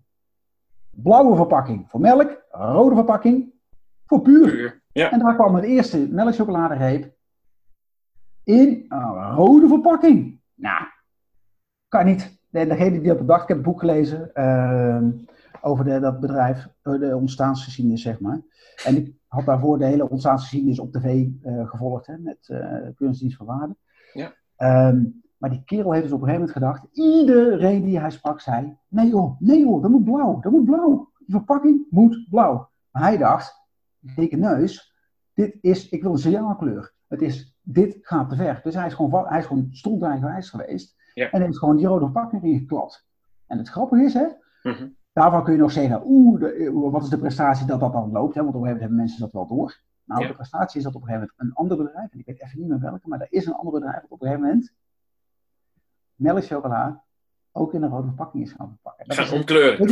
blauwe verpakking voor melk, rode verpakking voor puur. ja. En daar kwam het eerste melkchocoladereep in een rode verpakking. Nou, kan niet. De, degene die dat bedacht, ik heb het boek gelezen uh, over de, dat bedrijf, de ontstaansgeschiedenis, zeg maar. En ik had daarvoor de hele ontstaansgeschiedenis op tv uh, gevolgd, hè, met uh, Kunstdienst van Waarde. Ja. Um, maar die kerel heeft dus op een gegeven moment gedacht, iedereen die hij sprak zei, nee joh, nee joh, dat moet blauw, dat moet blauw. Die verpakking moet blauw. Maar hij dacht, dikke neus, dit is, ik wil een signaalkleur. Het is, dit gaat te ver. Dus hij is gewoon, hij is gewoon geweest. Ja. En heeft gewoon die rode verpakking erin geklapt. En het grappige is, hè, Mhm. daarvan kun je nog zeggen, oeh, de- wat is de prestatie dat dat dan loopt? Hè? Want op een gegeven moment hebben mensen dat wel door. Nou, Ja. de prestatie is dat op een gegeven moment een ander bedrijf, en ik weet even niet meer welke, maar er is een ander bedrijf dat op een gegeven moment melkchocola ook in een rode verpakking is gaan verpakken. Dat Gaan is omkleuren.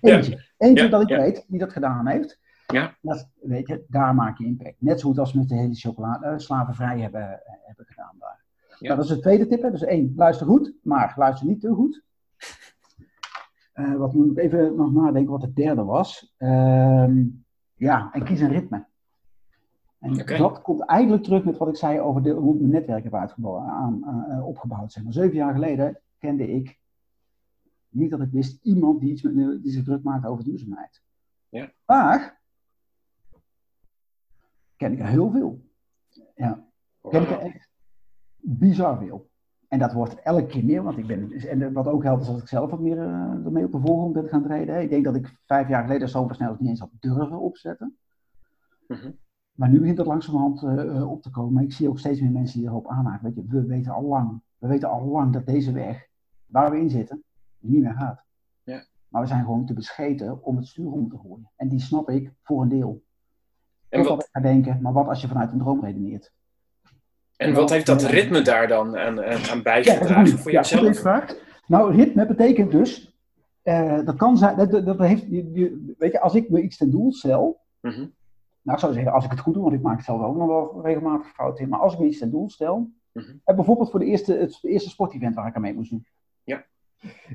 Eentje. Eentje Ja, dat ik ja. weet die dat gedaan heeft. Ja. Dat, weet je, daar maak je impact. Net zo goed als we met de hele chocolade eh, slavenvrij hebben, eh, hebben gedaan daar. Ja. Nou, dat is de tweede tip. Hè. Dus één, luister goed, maar luister niet te goed. Eh, wat moet ik even nog nadenken wat de derde was. Ehm, ja, en kies een ritme. En dat komt eigenlijk terug met wat ik zei over de, hoe ik mijn netwerk heb uitgebouwd, aan, aan, eh, opgebouwd. Zeg maar. Zeven jaar geleden kende ik niet dat ik wist iemand die, iets met, me- die zich druk maakte over duurzaamheid. Ja. Maar ken ik er heel veel. Ja, ken ik er echt bizar veel. En dat wordt elke keer meer, want ik ben, en wat ook helpt is dat ik zelf wat meer eh, ermee op de voorgrond ben gaan treden. Ik denk dat ik vijf jaar geleden zo versneld niet eens had durven opzetten. Mhm. Maar nu begint dat langzamerhand eh, eh, op te komen. Maar ik zie ook steeds meer mensen die erop aanhaken. Weet je, we weten al lang, we weten al lang dat deze weg waar we in zitten, niet meer gaat. Ja. Maar we zijn gewoon te bescheten om het stuur om te gooien. En die snap ik voor een deel. En wat ik ga denken, maar wat als je vanuit een droom redeneert? En wat heeft dat ritme daar dan aan, aan bijgedragen ja, voor ja, jezelf? Nou, ritme betekent dus, uh, dat kan zijn, dat, dat heeft, je, weet je, als ik me iets ten doel stel, mm -hmm. Nou ik zou zeggen, als ik het goed doe, want ik maak het zelf ook nog wel regelmatig fouten in, maar als ik me iets ten doel stel, mm -hmm. bijvoorbeeld voor de eerste, het eerste sportevent waar ik aan mee moest doen. Ja.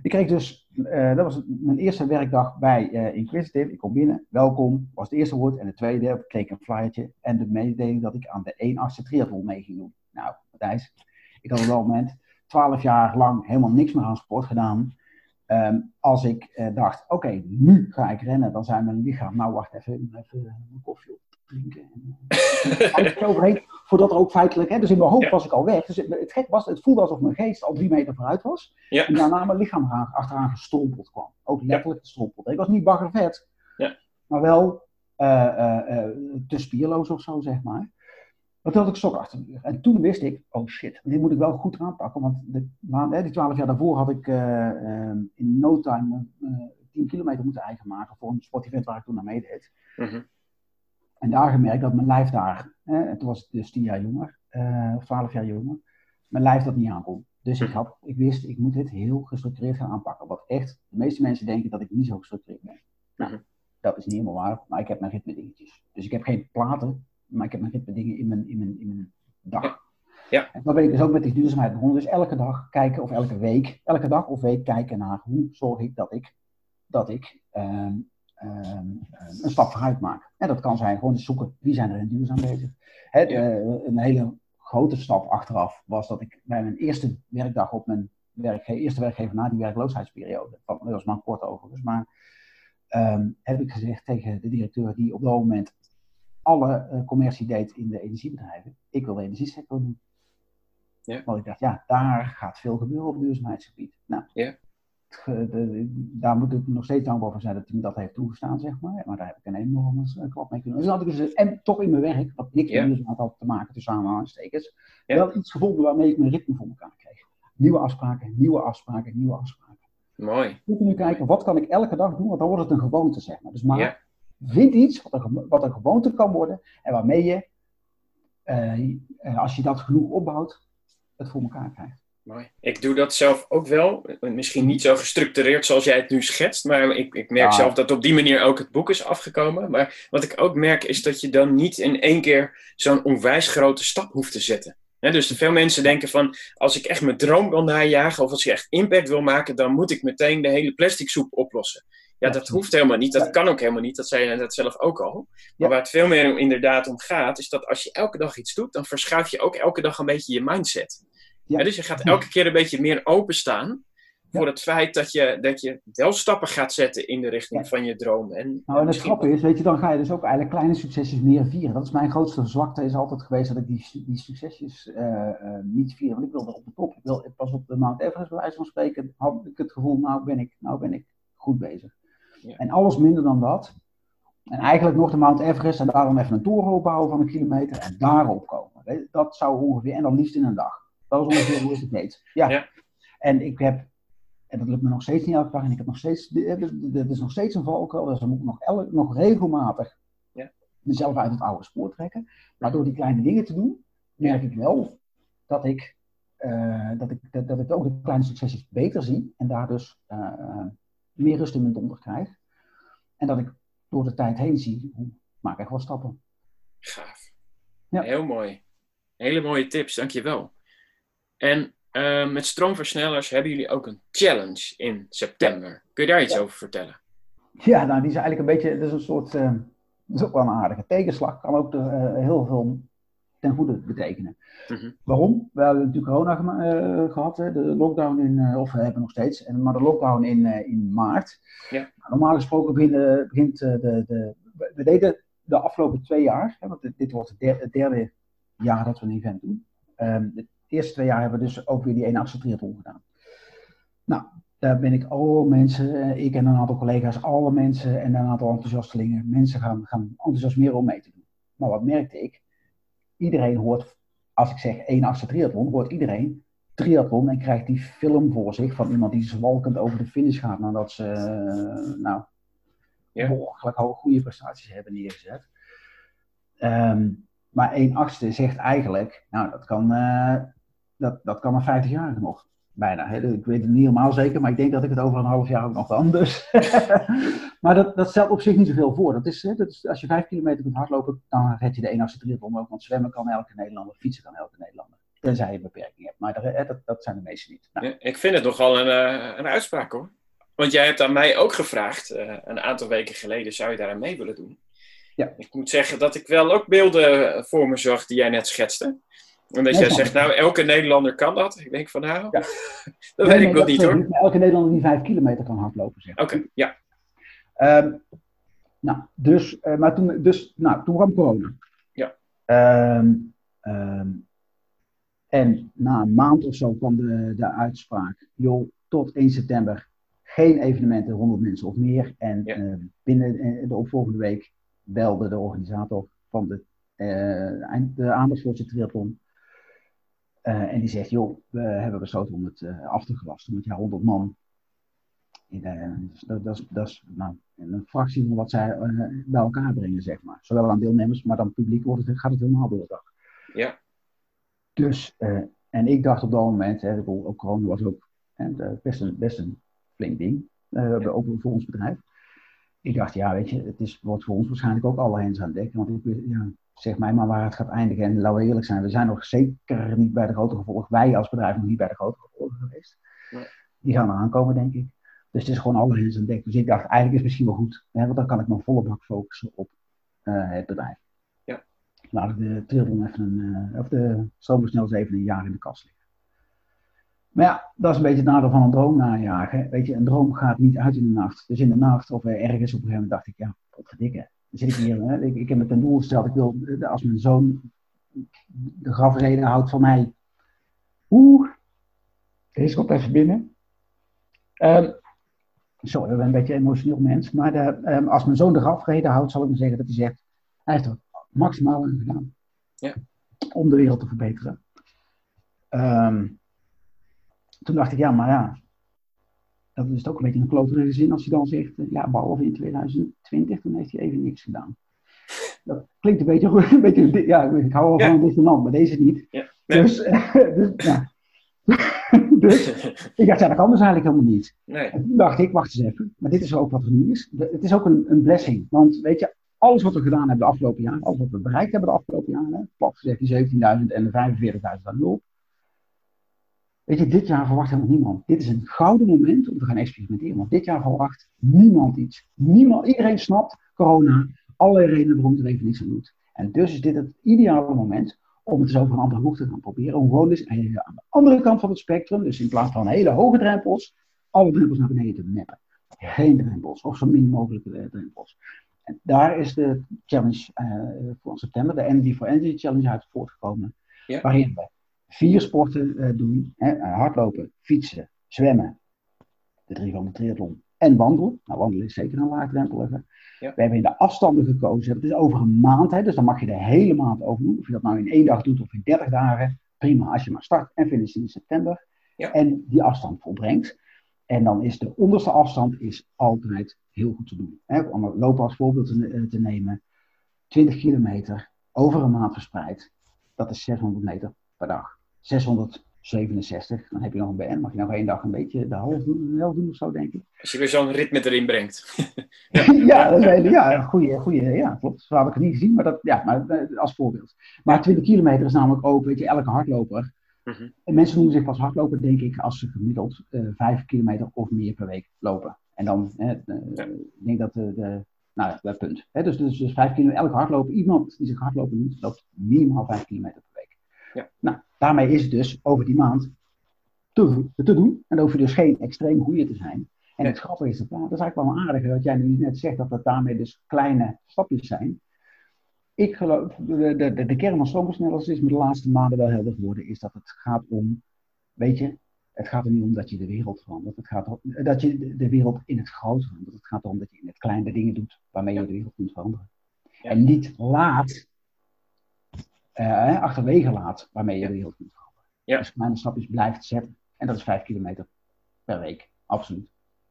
Ik kreeg dus, uh, dat was mijn eerste werkdag bij uh, Inquisitive. Ik kom binnen, welkom, was het eerste woord. En de tweede kreeg ik een flyertje en de mededeling dat ik aan de 1 8 triathlon mee ging doen. Nou, Matthijs, ik had op dat moment 12 jaar lang helemaal niks meer aan sport gedaan. Um, als ik uh, dacht, oké, nu ga ik rennen, dan zijn mijn lichaam, nou wacht even, even mijn koffie op drinken. En, overheen, voordat er ook feitelijk, hè, dus in mijn hoofd ja. was ik al weg. Dus het, het gek was, het voelde alsof mijn geest al drie meter vooruit was. Ja. En daarna mijn lichaam achteraan gestrompeld kwam. Ook letterlijk gestrompeld. Ik was niet baggervet, ja. maar wel uh, uh, te spierloos of zo, zeg maar. Maar toen had ik sok achter de. En toen wist ik, oh shit, dit moet ik wel goed aanpakken. Want de, hè, die twaalf jaar daarvoor had ik uh, in no time uh, 10 kilometer moeten eigen maken voor een sportevent waar ik toen naar meedeed. Mm -hmm. En daar gemerkt dat mijn lijf daar, hè, toen was ik dus 10 jaar jonger, of 12 jaar jonger, mijn lijf dat niet aankon. Dus ik, had, ik wist, ik moet dit heel gestructureerd gaan aanpakken. Wat echt, de meeste mensen denken dat ik niet zo gestructureerd ben. Nou, dat is niet helemaal waar, maar ik heb mijn ritme dingetjes. Dus ik heb geen platen, maar ik heb mijn ritme dingen in mijn, in mijn, in mijn dag. Ja. En dan ben ik dus ook met die duurzaamheid begonnen. Dus elke dag kijken, of elke week, elke dag of week kijken naar hoe zorg ik dat ik, dat ik um, een stap vooruit maak. En dat kan zijn gewoon eens zoeken wie zijn er in duurzaam bezig. Hè, uh, een hele grote stap achteraf was dat ik bij mijn eerste werkdag op mijn werkge eerste werkgever na die werkloosheidsperiode, dat was maar kort overigens, maar um, heb ik gezegd tegen de directeur die op dat moment alle uh, commercie deed in de energiebedrijven. Ik wil de energiesector doen. Ja. Want ik dacht, ja, daar gaat veel gebeuren op duurzaamheidsgebied. Nou, ja. De, daar moet ik nog steeds dankbaar voor zijn dat hij me dat heeft toegestaan, zeg maar. Maar daar heb ik een enorme klap mee kunnen. Dus had ik dus, en toch in mijn werk, wat niks met duurzaamheid had te maken tussen aanhalingstekens, ja. wel iets gevonden waarmee ik mijn ritme voor elkaar kreeg. Nieuwe afspraken, nieuwe afspraken, nieuwe afspraken. Mooi. Moet nu kijken, wat kan ik elke dag doen? Want dan wordt het een gewoonte, zeg maar. Dus maar ja. Vind iets wat een, wat een gewoonte kan worden en waarmee je, uh, als je dat genoeg opbouwt, het voor elkaar krijgt. Mooi. Ik doe dat zelf ook wel. Misschien niet zo gestructureerd zoals jij het nu schetst, maar ik, ik merk ja. zelf dat op die manier ook het boek is afgekomen. Maar wat ik ook merk is dat je dan niet in één keer zo'n onwijs grote stap hoeft te zetten. He, dus veel mensen denken van, als ik echt mijn droom wil najagen of als ik echt impact wil maken, dan moet ik meteen de hele plastic soep oplossen. Ja, dat hoeft helemaal niet. Dat kan ook helemaal niet. Dat zei je net zelf ook al. Maar ja. waar het veel meer inderdaad om gaat, is dat als je elke dag iets doet, dan verschuif je ook elke dag een beetje je mindset. Ja. Dus je gaat elke keer een beetje meer openstaan voor het feit dat je, dat je wel stappen gaat zetten in de richting van je droom. En, nou, en het grappige is, weet je, dan ga je dus ook eigenlijk kleine succesjes meer vieren. Dat is mijn grootste zwakte, is altijd geweest dat ik die, die succesjes uh, uh, niet vier. Want ik wilde op de top. Ik wil, pas op de Mount Everest, bij wijze van spreken, had ik het gevoel, nou ben ik, nou ben ik goed bezig. Ja. En alles minder dan dat. En eigenlijk nog de Mount Everest en daarom even een toren opbouwen van een kilometer en daarop komen. Dat zou ongeveer, en dan liefst in een dag. Dat is ongeveer hoe ik het deed. Ja. ja. En ik heb, en dat lukt me nog steeds niet elke dag, en ik heb nog steeds, dit is nog steeds een valkuil, dus dan moet ik nog, elk, nog regelmatig ja. mezelf uit het oude spoor trekken. Maar door die kleine dingen te doen, merk ik wel dat ik, uh, dat ik, dat, dat ik ook de kleine succesjes beter zie en daar dus uh, meer rust in mijn donder krijg. En dat ik door de tijd heen zie, hoe maak ik wel stappen. Gaaf. Ja. Heel mooi. Hele mooie tips, dankjewel. En uh, met stroomversnellers hebben jullie ook een challenge in september. Kun je daar iets ja. over vertellen? Ja, nou die is eigenlijk een beetje, dat is een soort, uh, dat is ook wel een aardige tegenslag. Kan ook uh, heel veel ten goede betekenen. Mm-hmm. Waarom? We hebben natuurlijk corona uh, gehad, hè, de lockdown in, uh, of we hebben nog steeds, en, maar de lockdown in, uh, in maart. Ja. Normaal gesproken begint, begint de, de, we deden de afgelopen twee jaar, hè, want dit, dit wordt het derde, het derde, jaar dat we een event doen. Um, de eerste twee jaar hebben we dus ook weer die 1 8 triathlon gedaan. Nou, daar ben ik alle mensen, ik en een aantal collega's, alle mensen en een aantal enthousiastelingen, mensen gaan, gaan enthousiasmeren om mee te doen. Maar wat merkte ik? Iedereen hoort, als ik zeg 1 8 triathlon, hoort iedereen triathlon en krijgt die film voor zich van iemand die zwalkend over de finish gaat nadat ze uh, nou, ja. goede prestaties hebben neergezet. Um, maar 1 achtste zegt eigenlijk, nou dat kan, uh, dat, dat kan een 50 jaar nog. Bijna. Hè? Ik weet het niet helemaal zeker, maar ik denk dat ik het over een half jaar ook nog kan. Dus. maar dat, dat stelt op zich niet zoveel voor. Dat is, hè, dat is, als je 5 kilometer kunt hardlopen, dan red je de 1 achtste triathlon ook. Want zwemmen kan elke Nederlander, fietsen kan elke Nederlander. Tenzij je een beperking hebt. Maar dat, dat, dat zijn de meeste niet. Nou. Ja, ik vind het nogal een, uh, een uitspraak hoor. Want jij hebt aan mij ook gevraagd, uh, een aantal weken geleden, zou je daar aan mee willen doen? Ja. Ik moet zeggen dat ik wel ook beelden voor me zag die jij net schetste. En dat jij zegt, nou, elke Nederlander kan dat. Ik denk van, nou, ja. dat weet ik nog niet hoor. Elke Nederlander die vijf kilometer kan hardlopen, zeg. Oké, ja. Um, nou, dus, uh, maar toen, dus, nou, toen kwam corona. Ja. Um, um, en na een maand of zo kwam de, de uitspraak, joh, tot 1 september geen evenementen, 100 mensen of meer. En ja. uh, binnen de opvolgende week belde de organisator van de, uh, de Amersfoortse triathlon. Uh, en die zegt, joh, we hebben besloten om het uh, af te gelasten. Want ja, 100 man, in, dat, dat, is, dat is nou, een fractie van wat zij bij elkaar brengen, zeg maar. Zowel aan deelnemers, maar dan publiek wordt het, gaat het helemaal door de dag. Ja. Dus, en ik dacht op dat moment, hè, ook corona was ook hè, best, een, best een flink ding, ja. ook voor ons bedrijf ik dacht, ja, weet je, het is, wordt voor ons waarschijnlijk ook alle hens aan dek. Want ik ja, zeg mij maar waar het gaat eindigen. En laten we eerlijk zijn, we zijn nog zeker niet bij de grote gevolgen. Wij als bedrijf nog niet bij de grote gevolgen geweest. Nee. Die gaan eraan komen, denk ik. Dus het is gewoon alle hens aan dek. Dus ik dacht, eigenlijk is het misschien wel goed. Hè, want dan kan ik me volle bak focussen op uh, het bedrijf. Ja. Laat ik de triathlon even een, uh, of de stroomversnellers even een jaar in de kast liggen. Maar ja, dat is een beetje het nadeel van een droom najagen. Weet je, een droom gaat niet uit in de nacht. Dus in de nacht of ergens op een gegeven moment dacht ik, ja, potverdikke. Zit ik hier, hè? Ik, ik heb me ten doel gesteld, ik wil, als mijn zoon de grafreden houdt van mij. Oeh, deze komt even binnen. Um, sorry, ik ben een beetje een emotioneel mens. Maar de, um, als mijn zoon de grafreden houdt, zal ik maar zeggen dat hij zegt, hij heeft er maximaal aan gedaan. Ja. Om de wereld te verbeteren. Um, toen dacht ik, ja, maar ja, dat is ook een beetje een kloterige zin als je dan zegt, eh, ja, behalve in 2020, toen heeft hij even niks gedaan. Dat klinkt een beetje, een beetje ja, ik hou wel van een land, maar deze niet. Ja. Dus, dus, ja. dus ik dacht, ja, dat kan dus eigenlijk helemaal niet. Nee. En toen dacht ik, wacht eens even, maar dit is ook wat er nu is. Het is ook een, een blessing, want weet je, alles wat we gedaan hebben de afgelopen jaren, alles wat we bereikt hebben de afgelopen jaren, plat gezegd die 17.000 en de 45.000 aan nul, Weet je, dit jaar verwacht helemaal niemand. Dit is een gouden moment om te gaan experimenteren. Want dit jaar verwacht niemand iets. Niemand, iedereen snapt corona. Allerlei redenen waarom er even niets aan doet. En dus is dit het ideale moment om het eens over een andere hoek te gaan proberen. Om gewoon eens aan de andere kant van het spectrum, dus in plaats van hele hoge drempels, alle drempels naar beneden te mappen. Geen drempels, of zo min mogelijke drempels. En daar is de challenge uh, voor september, de Energy for Energy Challenge, uit voortgekomen. Ja. Waarin we vier sporten uh, doen. Hè, hardlopen, fietsen, zwemmen. De drie van de triathlon. En wandelen. Nou, wandelen is zeker een laagdrempelige. Ja. We hebben in de afstanden gekozen. Dat is over een maand. Hè, dus dan mag je de hele maand over doen. Of je dat nou in één dag doet of in 30 dagen. Prima, als je maar start en finisht in september. Ja. En die afstand volbrengt. En dan is de onderste afstand is altijd heel goed te doen. Hè, om het lopen als voorbeeld te, te nemen. 20 kilometer over een maand verspreid. Dat is 600 meter per dag. 667, dan heb je nog een BN. Mag je nog één dag een beetje de helft doen, de helft doen of zo, denk ik. Als je weer zo'n ritme erin brengt. ja, ja, dat is ja, goeie, goeie, ja, klopt. Zo had ik het niet gezien, maar, dat, ja, maar eh, als voorbeeld. Maar 20 kilometer is namelijk ook, weet je, elke hardloper. Mhm. En mensen noemen zich pas hardloper, denk ik, als ze gemiddeld uh, 5 kilometer of meer per week lopen. En dan, uh, Ja. ik denk dat de, de nou, dat punt. Hè, dus, dus, dus 5 kilometer, elke hardloper, iemand die zich hardlopen noemt, loopt minimaal 5 kilometer. Ja. Nou, daarmee is het dus over die maand te, te doen. En dan hoef je dus geen extreem goede te zijn. En het grappige is dat, nou, dat is eigenlijk wel een aardige, wat jij nu net zegt, dat dat daarmee dus kleine stapjes zijn. Ik geloof, de, de, de kern van stroomversnellers is me de laatste maanden wel helder geworden, is dat het gaat om, weet je, het gaat er niet om dat je de wereld verandert. Het gaat om dat je de, de wereld in het groot verandert. Het gaat erom dat je in het kleine dingen doet waarmee je de wereld kunt veranderen. Ja. En niet laat, uh, achterwege laat waarmee je de wereld kunt veranderen. Ja. Dus kleine stapjes blijft zetten. En dat is vijf kilometer per week, absoluut.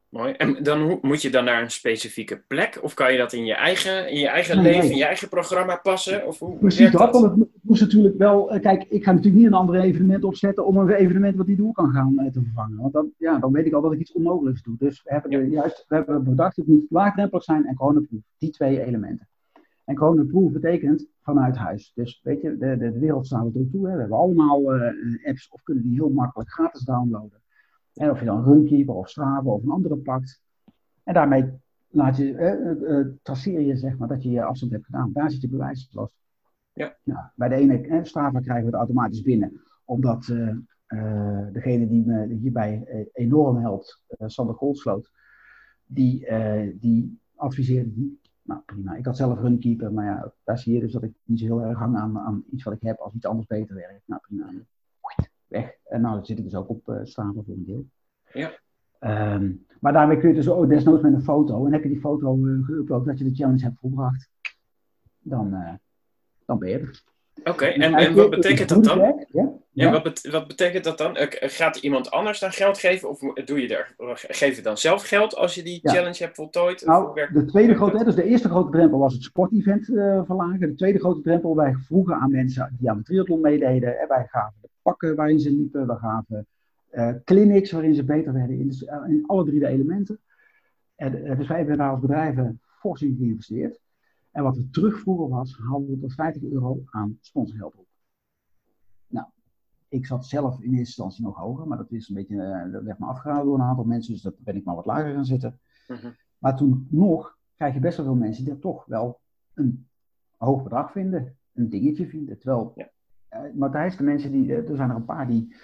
Mooi. En dan moet je dan naar een specifieke plek? Of kan je dat in je eigen, in je eigen leven, in je eigen programma passen? Of hoe Precies dat, want het moest natuurlijk wel... Eh, kijk, ik ga natuurlijk niet een ander evenement opzetten om een evenement wat niet door kan gaan eh, te vervangen. Want dan, ja, dan weet ik al dat ik iets onmogelijks doe. Dus we hebben, juist, we hebben bedacht, het moet laagdrempelig zijn en coronaproof. Die twee elementen. En coronaproof betekent vanuit huis. Dus weet je, de, de, de wereld staat er toe. Hè. We hebben allemaal uh, apps of kunnen die heel makkelijk gratis downloaden. En of je dan Runkeeper of Strava of een andere pakt. En daarmee laat je, eh, traceer je zeg maar, dat je je afstand hebt gedaan. Daar zit je bewijslast. Ja. Nou, bij de ene eh, Strava krijgen we het automatisch binnen. Omdat uh, degene die me hierbij enorm helpt, Sander Goldsloot, die, die adviseerde die. Nou prima, ik had zelf Runkeeper, maar ja, daar zie je dus dat ik niet zo heel erg hang aan, aan iets wat ik heb als iets anders beter werkt. Nou prima weg. En nou, dan zit ik dus ook op uh, Strava voor een deel. Ja. Ehm, maar daarmee kun je dus ook desnoods met een foto, en heb je die foto uh, geüpload dat je de challenge hebt volbracht, dan, uh, dan ben je er. Oké, en, en wat betekent dat dan? Ja? ja, wat, wat, betekent dat dan? Gaat iemand anders dan geld geven? Of doe je er, geef je dan zelf geld als je die challenge hebt voltooid? Nou, de tweede grote, dus de eerste grote drempel was het sportevent uh, verlagen. De tweede grote drempel, wij vroegen aan mensen die aan de triathlon meededen. En wij gaven de pakken waarin ze liepen. We gaven uh, clinics waarin ze beter werden. In, in alle drie de elementen. En, dus wij hebben daar als bedrijven fors in geïnvesteerd. En wat we terugvroegen was, haalden we tot 50 euro aan sponsorgeld op. Nou, ik zat zelf in eerste instantie nog hoger, maar dat, is een beetje, uh, dat werd me afgehaald door een aantal mensen, dus daar ben ik maar wat lager gaan zitten. Mhm. Maar toen nog krijg je best wel veel mensen die dat toch wel een hoog bedrag vinden, een dingetje vinden. Terwijl, ja. uh, Matthijs, de mensen die, uh, er zijn er een paar die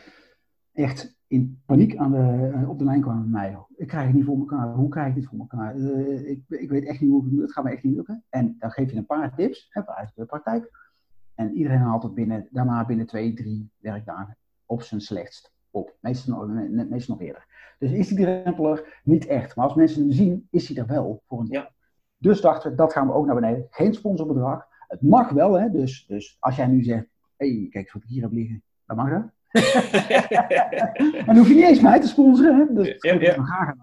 echt in paniek aan de, eh, op de lijn kwamen bij mij. Ik krijg het niet voor elkaar. Hoe krijg ik dit voor elkaar? Uh, ik, ik, weet echt niet hoe het, het gaat me echt niet lukken. En dan geef je een paar tips hè, uit de praktijk. En iedereen haalt het binnen, daarna binnen twee, drie werkdagen op zijn slechtst op. Meestal, meestal nog eerder. Dus is die drempel niet echt. Maar als mensen hem zien, is hij er wel voor een ja. Dus dachten we, dat gaan we ook naar beneden. Geen sponsorbedrag. Het mag wel, hè. Dus, dus als jij nu zegt, hé, hey, kijk eens wat ik hier heb liggen. Dan mag dat. En dan hoef je niet eens mij te sponsoren. Hè? Dus ja. graag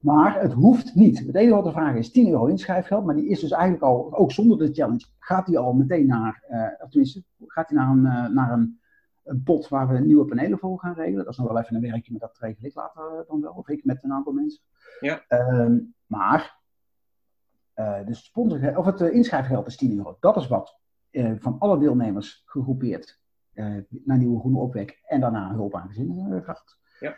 Maar het hoeft niet. Het enige wat de vraag is 10 euro inschrijfgeld. Maar die is dus eigenlijk al, ook zonder de challenge, gaat die al meteen naar, uh, of tenminste, gaat die naar, een, uh, naar een, een, pot waar we nieuwe panelen voor gaan regelen. Dat is nog wel even een werkje, maar dat regel ik later uh, dan wel. Of ik met een aantal mensen. Ja. Ehm, maar, de sponsor, of het inschrijfgeld is 10 euro. Dat is wat van alle deelnemers gegroepeerd uh, naar Nieuwe Groene Opwek en daarna hulp aan gezinnen gehad. Ja.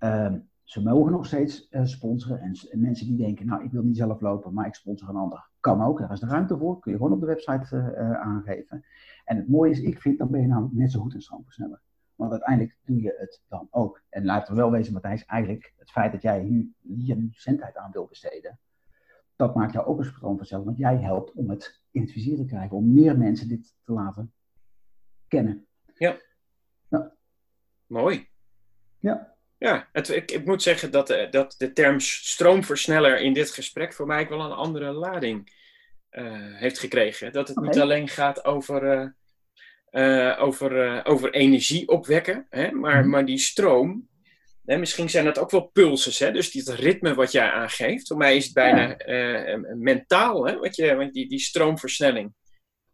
Uh, ze mogen nog steeds uh, sponsoren. En, mensen die denken, nou, ik wil niet zelf lopen, maar ik sponsor een ander. Kan ook, daar is de ruimte voor. Kun je gewoon op de website aangeven. En het mooie is, ik vind, dan ben je namelijk net zo goed een stroomversneller. Want uiteindelijk doe je het dan ook. En laten we wel wezen, Matthijs, eigenlijk het feit dat jij nu, hier aan wil besteden, dat maakt jou ook een stroomversneller. Want jij helpt om het in het vizier te krijgen, om meer mensen dit te laten kennen. Ja. ja. Mooi. Ja. Ja, het, ik, ik, moet zeggen dat, eh, dat de term stroomversneller in dit gesprek voor mij wel een andere lading uh, heeft gekregen. Dat het niet alleen gaat over, uh, over, over energie opwekken, hè, maar, mm maar die stroom, hè, misschien zijn dat ook wel pulses, hè, dus het ritme wat jij aangeeft. Voor mij is het bijna ja. mentaal, hè, wat je, die, die stroomversnelling.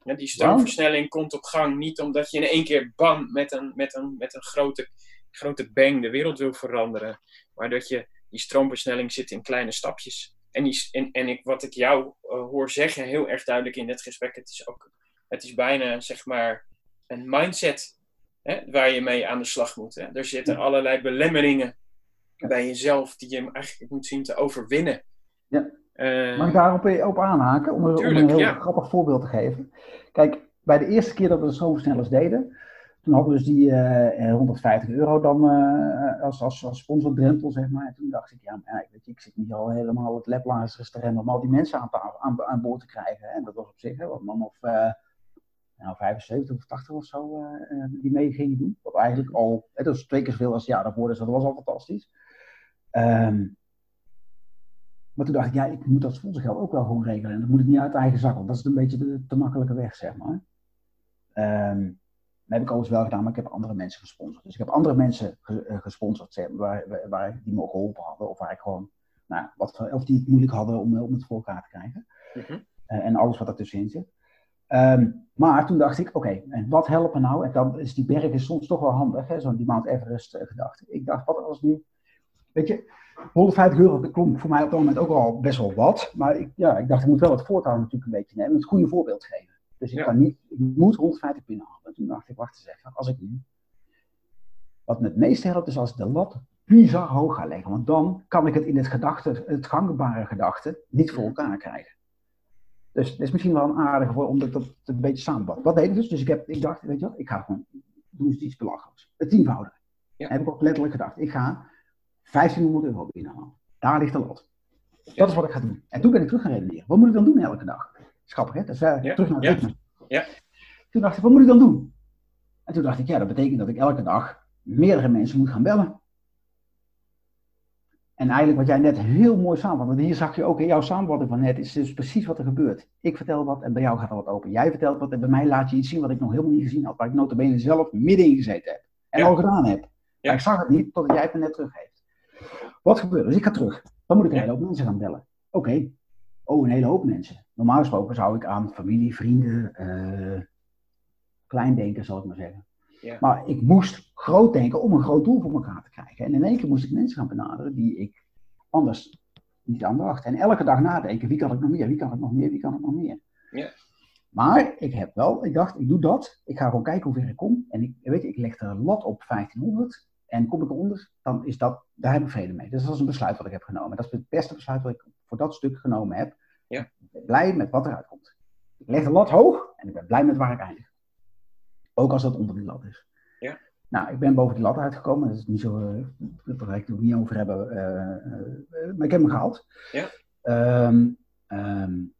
Ja, die stroomversnelling komt op gang niet omdat je in één keer bam met een, met een, met een grote, grote bang de wereld wil veranderen. Maar dat je die stroomversnelling zit in kleine stapjes. En, die, en, en ik, wat ik jou uh, hoor zeggen, heel erg duidelijk in dit gesprek, het is ook, het is bijna zeg maar een mindset hè, waar je mee aan de slag moet. Hè. Er zitten allerlei belemmeringen bij jezelf die je eigenlijk moet zien te overwinnen. Ja. Uh, Mag ik daarop op aanhaken? Om, om een heel grappig voorbeeld te geven. Kijk, bij de eerste keer dat we de stroomversnellers deden, toen hadden we dus die uh, eh, 150 eh, euro dan uh, als, als, als sponsordrempel, zeg maar. En toen dacht ik, ja, maar, weet je, ik zit niet al helemaal het lablazers te rennen om al die mensen aan, aan, aan boord te krijgen. Hè. En dat was op zich, hè, wat man of nou, 75 of 80 of zo die mee gingen doen. Wat eigenlijk al, hè, dat is twee keer zoveel als ja daarvoor, dus dat was al fantastisch. Um, maar toen dacht ik, ja, ik moet dat sponsorgeld ook wel gewoon regelen. En dat moet ik niet uit eigen zak, want dat is een beetje de te makkelijke weg, zeg maar. Um, heb ik overigens wel gedaan, maar ik heb andere mensen gesponsord. Dus ik heb andere mensen gesponsord zeg, waar, waar, die me geholpen hadden. Of waar ik gewoon, nou, wat, of die het moeilijk hadden om, om het voor elkaar te krijgen. Mhm. en alles wat ertussenin zit. Ehm, maar toen dacht ik, oké, en wat helpen nou? En dan is die berg is soms toch wel handig, hè, zo'n die Mount Everest gedachte. Ik dacht, wat als nu, weet je, 150 euro, dat klonk voor mij op dat moment ook al best wel wat. Maar ik, ja, ik dacht, ik moet wel het voortouw natuurlijk een beetje nemen, het goede voorbeeld geven. Dus ik, kan niet, ik moet 150 pinnen halen. Toen dacht ik, wacht eens even, als ik nu, wat me het meeste helpt is als ik de lat bizar hoog ga leggen. Want dan kan ik het in het gedachte, het gangbare gedachte, niet voor elkaar krijgen. Dus het is misschien wel een aardige voor, omdat dat een beetje samenvat. Wat deed ik dus? Dus ik, heb, ik dacht, weet je wat, ik ga gewoon doen eens iets belachelijks. Het tienvoudige. Ja. Heb ik ook letterlijk gedacht. Ik ga 1500 euro binnenhalen. Daar ligt de lot. Dat is wat ik ga doen. En toen ben ik terug gaan redeneren. Wat moet ik dan doen elke dag? Schappig, hè? Dat is uh, terug naar het ritme. Ja. Toen dacht ik, wat moet ik dan doen? En toen dacht ik, ja, dat betekent dat ik elke dag meerdere mensen moet gaan bellen. En eigenlijk wat jij net heel mooi samenvat, want hier zag je ook in jouw samenvatting van net, is dus precies wat er gebeurt. Ik vertel wat en bij jou gaat er wat open. Jij vertelt wat en bij mij laat je iets zien wat ik nog helemaal niet gezien had, waar ik notabene zelf midden in gezeten heb. En al gedaan heb. Ja. ik zag het niet totdat jij het me net teruggeeft. Wat gebeurt Dus ik ga terug. Dan moet ik een hele hoop mensen gaan bellen. Oké. Oh, een hele hoop mensen. Normaal gesproken zou ik aan familie, vrienden, uh, klein denken, zal ik maar zeggen. Ja. Maar ik moest groot denken om een groot doel voor elkaar te krijgen. En in één keer moest ik mensen gaan benaderen die ik anders niet aan dacht. En elke dag nadenken, wie kan ik nog meer, wie kan ik nog meer, wie kan ik nog meer. Ja. Maar ik heb wel, ik dacht, ik doe dat. Ik ga gewoon kijken hoe ver ik kom. En ik, weet je, ik leg er een lat op 1500. En kom ik eronder, dan is dat, daar heb ik vrede mee. Dus dat is een besluit wat ik heb genomen. Dat is het beste besluit wat ik voor dat stuk genomen heb. Ja. Ik ben blij met wat eruit komt. Ik leg de lat hoog en ik ben blij met waar ik eindig. Ook als dat onder die lat is. Ja. Nou, ik ben boven die lat uitgekomen. Dat is niet zo, uh, daar ga ik het niet over hebben. Uh, maar ik heb hem gehaald. Ja. Um, um,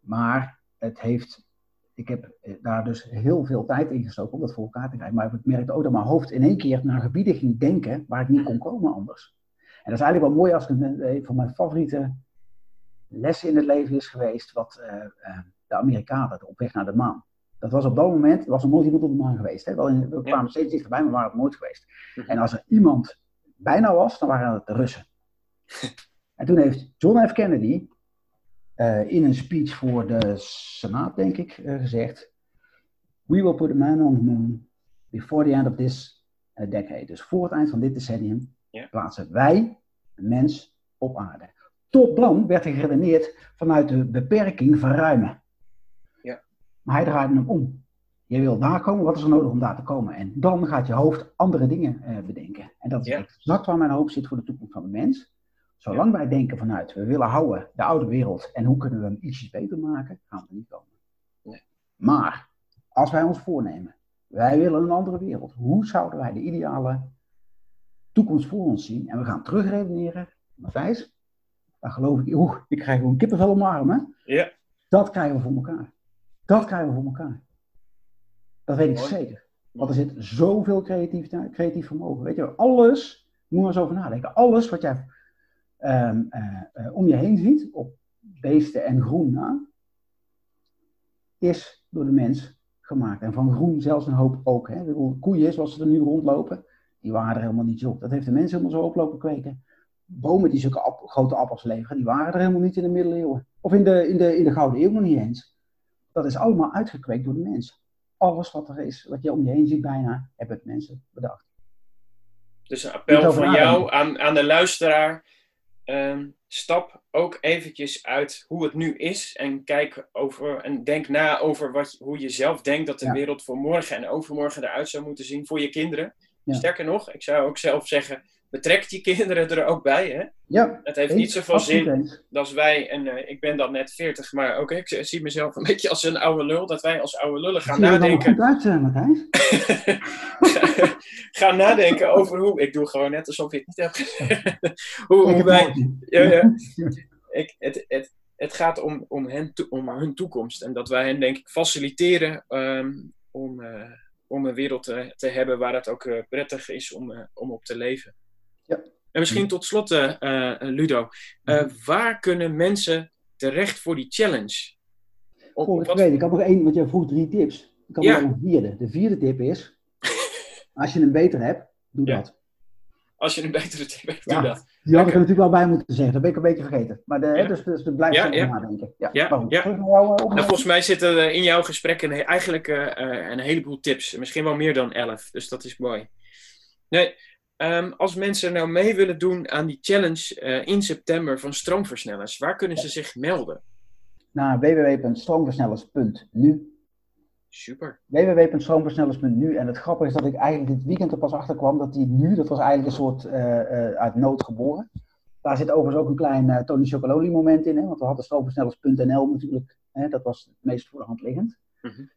maar het heeft, ik heb daar dus heel veel tijd in gestoken om dat voor elkaar te krijgen. Maar ik merkte ook dat mijn hoofd in één keer naar gebieden ging denken waar ik niet kon komen anders. En dat is eigenlijk wel mooi als ik een van mijn favoriete lessen in het leven is geweest, wat de Amerikanen op weg naar de maan. Dat was op dat moment, was er nooit iemand op de maan geweest. Hè? Wel in, we kwamen steeds dichterbij, maar waren het nooit geweest. Mhm. En als er iemand bijna was, dan waren het de Russen. en toen heeft John F. Kennedy in een speech voor de Senaat, denk ik, uh, gezegd: We will put a man on the moon before the end of this uh, decade. Dus voor het eind van dit decennium yeah. plaatsen wij een mens op aarde. Tot dan werd er geredeneerd vanuit de beperking van ruimen. Maar hij draaide hem om. Je wil daar komen, wat is er nodig om daar te komen? En dan gaat je hoofd andere dingen bedenken. En dat is exact waar mijn hoop zit voor de toekomst van de mens. Zolang wij denken vanuit, we willen houden de oude wereld en hoe kunnen we hem ietsjes beter maken, gaan we er niet komen. Nee. Maar als wij ons voornemen, wij willen een andere wereld, hoe zouden wij de ideale toekomst voor ons zien? En we gaan terugredeneren, Matthijs, dan geloof ik, oeh, ik krijg gewoon kippenvel om armen. Ja. Dat krijgen we voor elkaar. Dat krijgen we voor elkaar. Dat weet ik zeker. Want er zit zoveel creativiteit, creatief vermogen. Weet je, alles, moet maar eens over nadenken. Alles wat jij um, uh, om je heen ziet, op beesten en groen na, is door de mens gemaakt. En van groen zelfs een hoop ook. Hè. De koeien, zoals ze er nu rondlopen, die waren er helemaal niet zo op. Dat heeft de mens helemaal zo oplopen kweken. Bomen die zulke grote appels leveren, die waren er helemaal niet in de middeleeuwen. Of in de, in de, in de Gouden Eeuw nog niet eens. Dat is allemaal uitgekweekt door de mens. Alles wat er is, wat je om je heen ziet bijna, hebben het mensen bedacht. Dus een appel van jou aan, aan de luisteraar. Ehm, stap ook eventjes uit hoe het nu is en kijk over en denk na over wat, hoe je zelf denkt dat de wereld voor morgen en overmorgen eruit zou moeten zien voor je kinderen. Sterker nog, ik zou ook zelf zeggen, betrekt die kinderen er ook bij. Hè? Ja, het heeft niet zoveel zin als wij, en uh, ik ben dan net 40, maar ook ik zie mezelf een beetje als een oude lul, dat wij als oude lullen gaan nadenken. Uit, Matthijs. gaan nadenken over hoe. Ik doe gewoon net alsof je het niet hebt gezegd. hoe, hoe wij. Ja, ja. Ik, het, het, het gaat om, om, hen om hun toekomst en dat wij hen, denk ik, faciliteren um, om. Uh, om een wereld te, te, hebben waar het ook uh, prettig is om, om op te leven. Ja. En misschien tot slot, uh, Ludo, uh, waar kunnen mensen terecht voor die challenge? Op, oh, wat... weet, ik had nog één, want jij vroeg drie tips. Ik had nog een vierde. De vierde tip is, als je een beter hebt, doe dat. Als je een betere tip hebt, doe dat. Die had ik er natuurlijk wel bij moeten zeggen. Dat ben ik een beetje vergeten. Maar de, dus, dus, dus blijf ja, ja. nadenken. Ja, ja, ja. Uh, nou, volgens mij zitten in jouw gesprekken eigenlijk uh, een heleboel tips. Misschien wel meer dan elf. Dus dat is mooi. Nee, um, als mensen nou mee willen doen aan die challenge uh, in september van stroomversnellers, waar kunnen ze zich melden? Naar www.stroomversnellers.nu Super. www.stroomversnellers.nu En het grappige is dat ik eigenlijk dit weekend er pas achter kwam dat die nu, dat was eigenlijk een soort uh, uh, uit nood geboren. Daar zit overigens ook een klein Tony Chocololi moment in, hè, want we hadden stroomversnellers.nl natuurlijk, hè, dat was het meest voor de hand liggend. Mm -hmm.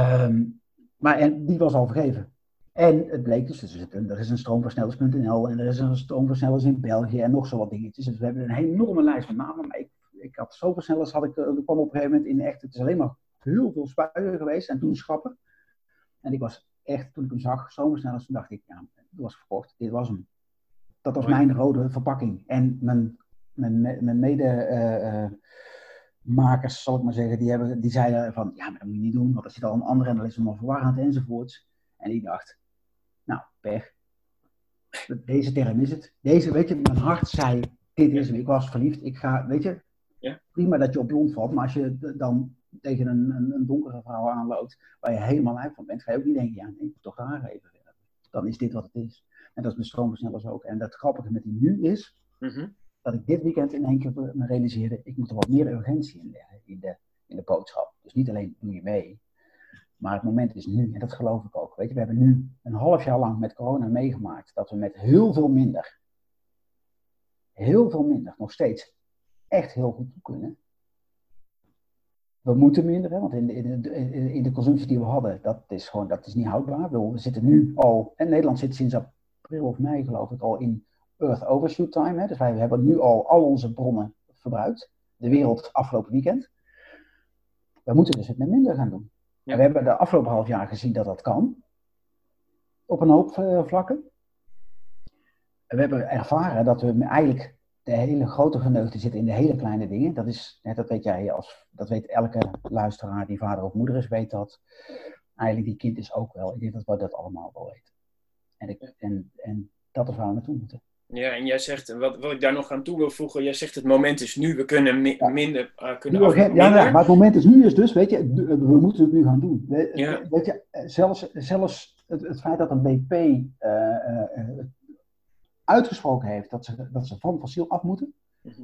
um, maar en die was al vergeven. En het bleek dus, er, er is een stroomversnellers.nl en er is een stroomversnellers in België en nog zo wat dingetjes. Dus we hebben een enorme lijst van namen, maar ik, ik had stroomversnellers, had ik, ik kwam op een gegeven moment in echt, het is alleen maar heel veel spuien geweest en toen schappen. En ik was echt, toen ik hem zag, zomersnellers, toen dacht ik, ja, het was verkocht, dit was hem. Dat was mijn rode verpakking. En mijn, mijn, mijn mede uh, zal ik maar zeggen, die, hebben, die zeiden van, ja, maar dat moet je niet doen, want er zit al een andere en dan is nog verwarrend enzovoorts. En ik dacht, pech. Deze term is het. Deze, weet je, mijn hart zei, dit is hem. Ik was verliefd. Ik ga, weet je, ja. prima dat je op blond valt, maar als je dan tegen een, een, een, donkere vrouw aanloopt, waar je helemaal uit van bent, ga je ook niet denken, ja, nee, ik moet toch haar even verder. Dan is dit wat het is. En dat is met stroomversnellers ook. En dat grappige met die nu is, mhm. dat ik dit weekend in één keer me realiseerde, ik moet er wat meer urgentie in leggen in de, in de boodschap. Dus niet alleen doe je mee, maar het moment is nu. En dat geloof ik ook. Weet je, we hebben nu een half jaar lang met corona meegemaakt dat we met heel veel minder, heel veel minder, nog steeds echt heel goed toe kunnen we moeten minder, hè, want in de, in, de, in de consumptie die we hadden, dat is gewoon dat is niet houdbaar. We zitten nu al, en Nederland zit sinds april of mei geloof ik al in Earth Overshoot Time. Hè, dus wij hebben nu al al onze bronnen verbruikt. De wereld afgelopen weekend. We moeten dus het met minder gaan doen. We hebben de afgelopen half jaar gezien dat dat kan. Op een hoop uh, vlakken. we hebben ervaren dat we eigenlijk de hele grote geneugde zit in de hele kleine dingen. Dat, is, dat weet jij, als, dat weet elke luisteraar die vader of moeder is, weet dat. Eigenlijk die kind is ook wel. Ik denk dat we dat allemaal wel weten. En, ik, en, en dat is waar we naartoe moeten. Ja, en jij zegt, wat, wat ik daar nog aan toe wil voegen, jij zegt het moment is nu, we kunnen minder, uh, kunnen ja, ja, maar het moment is nu is dus, weet je, we moeten het nu gaan doen. Ja. Weet je, zelfs, zelfs het, het feit dat een BP uh, uh, uitgesproken heeft dat ze, dat ze van fossiel af moeten, mhm.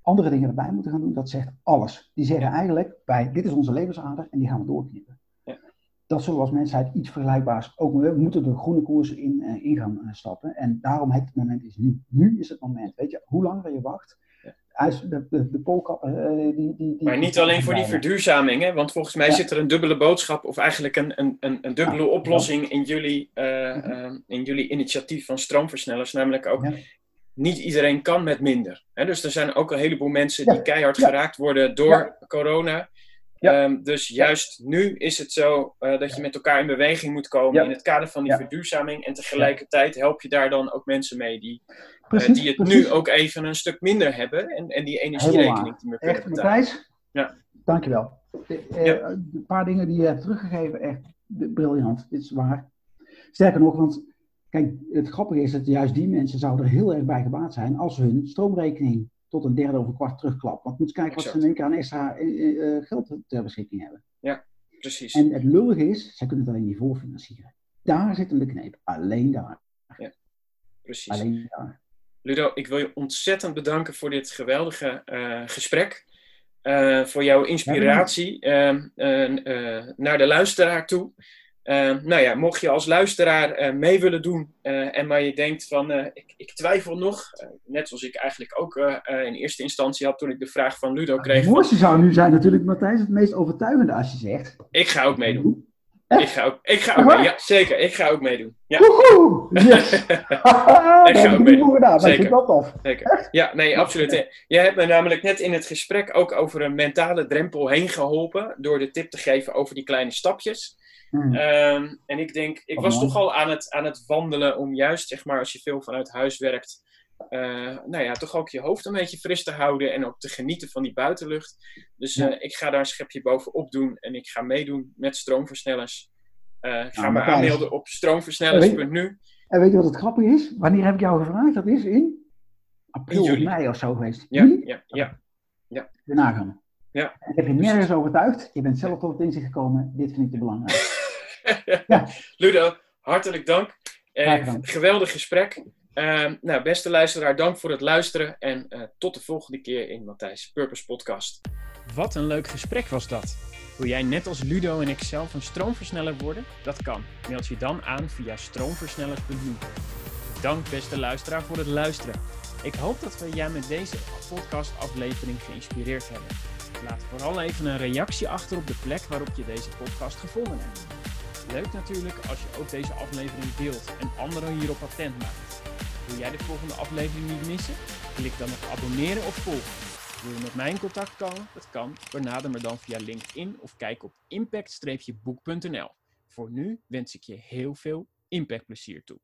andere dingen erbij moeten gaan doen, dat zegt alles. Die zeggen eigenlijk, bij, dit is onze levensader en die gaan we doorknippen. Dat zullen we als mensheid iets vergelijkbaars ook we moeten de groene koers in, uh, in gaan uh, stappen. En daarom het moment is nu. Nu is het moment. Weet je, hoe langer je wacht, de, de, de poolkappen, uh, die, die, die, Maar niet alleen voor die verduurzaming, hè? want volgens mij zit er een dubbele boodschap, of eigenlijk een, een, een, een dubbele ja, oplossing in jullie, uh, uh, in jullie initiatief van stroomversnellers. Namelijk ook, niet iedereen kan met minder. Hè? Dus er zijn ook een heleboel mensen die keihard geraakt worden door corona. Um, dus juist nu is het zo dat je met elkaar in beweging moet komen in het kader van die verduurzaming. En tegelijkertijd help je daar dan ook mensen mee die Precies, die het nu ook even een stuk minder hebben en, en die energierekening niet meer kunnen echt, betalen. Matthijs, ja. dankjewel. Uh. Een paar dingen die je hebt teruggegeven, echt briljant. Dit is waar. Sterker nog, want kijk, het grappige is dat juist die mensen zouden er heel erg bij gebaat zijn als hun stroomrekening tot een derde of een kwart terugklapt. Want moet kijken wat ze in één keer aan extra uh, geld ter beschikking hebben. Ja, precies. En het lullige is, zij kunnen het alleen niet voorfinancieren. Daar zit een de kneep. Alleen daar. Ja, precies. Alleen daar. Ludo, ik wil je ontzettend bedanken voor dit geweldige uh, gesprek. Uh, voor jouw inspiratie uh, naar de luisteraar toe. Nou ja, mocht je als luisteraar mee willen doen en maar je denkt van ik, ik, twijfel nog, net zoals ik eigenlijk ook in eerste instantie had toen ik de vraag van Ludo kreeg. Het mooiste zou nu zijn natuurlijk, Matthijs, het meest overtuigende als je zegt. Ik ga ook meedoen. Ik ga ook, ik ga ook. Ja, zeker. Ik ga ook meedoen. Ja. Woehoe! Yes! ik ga ook meedoen. Gedaan, zeker. Dat af. zeker. Ja, nee, absoluut. Je hebt me namelijk net in het gesprek ook over een mentale drempel heen geholpen. Door de tip te geven over die kleine stapjes. Hmm. Um, en ik denk, ik was toch al aan het, aan het wandelen om juist, zeg maar, als je veel vanuit huis werkt. nou ja, toch ook je hoofd een beetje fris te houden en ook te genieten van die buitenlucht. Dus ik ga daar een schepje bovenop doen en ik ga meedoen met stroomversnellers. ik ga nou, me aanmelden op stroomversnellers.nu. En weet je wat het grappige is? Wanneer heb ik jou gevraagd? Dat is in april of mei of zo geweest. Ja, ja, ja. ja. De nagaan. Ja. En heb je nergens overtuigd. Je bent zelf tot het inzicht gekomen. Dit vind ik te belangrijk. ja. Ludo, hartelijk dank. Uh, geweldig gesprek. Uh, nou, beste luisteraar, dank voor het luisteren. En uh, tot de volgende keer in Matthijs Purpose Podcast. Wat een leuk gesprek was dat. Wil jij net als Ludo en ik zelf een stroomversneller worden? Dat kan. Meld je dan aan via stroomversnellers.nu. Dank beste luisteraar voor het luisteren. Ik hoop dat we jij met deze podcastaflevering geïnspireerd hebben. Laat vooral even een reactie achter op de plek waarop je deze podcast gevonden hebt. Leuk natuurlijk als je ook deze aflevering deelt en anderen hierop attent maakt. Wil jij de volgende aflevering niet missen? Klik dan op abonneren of volgen. Wil je met mij in contact komen? Dat kan. Benader me dan via LinkedIn of kijk op impact-boek.nl. Voor nu wens ik je heel veel impactplezier toe.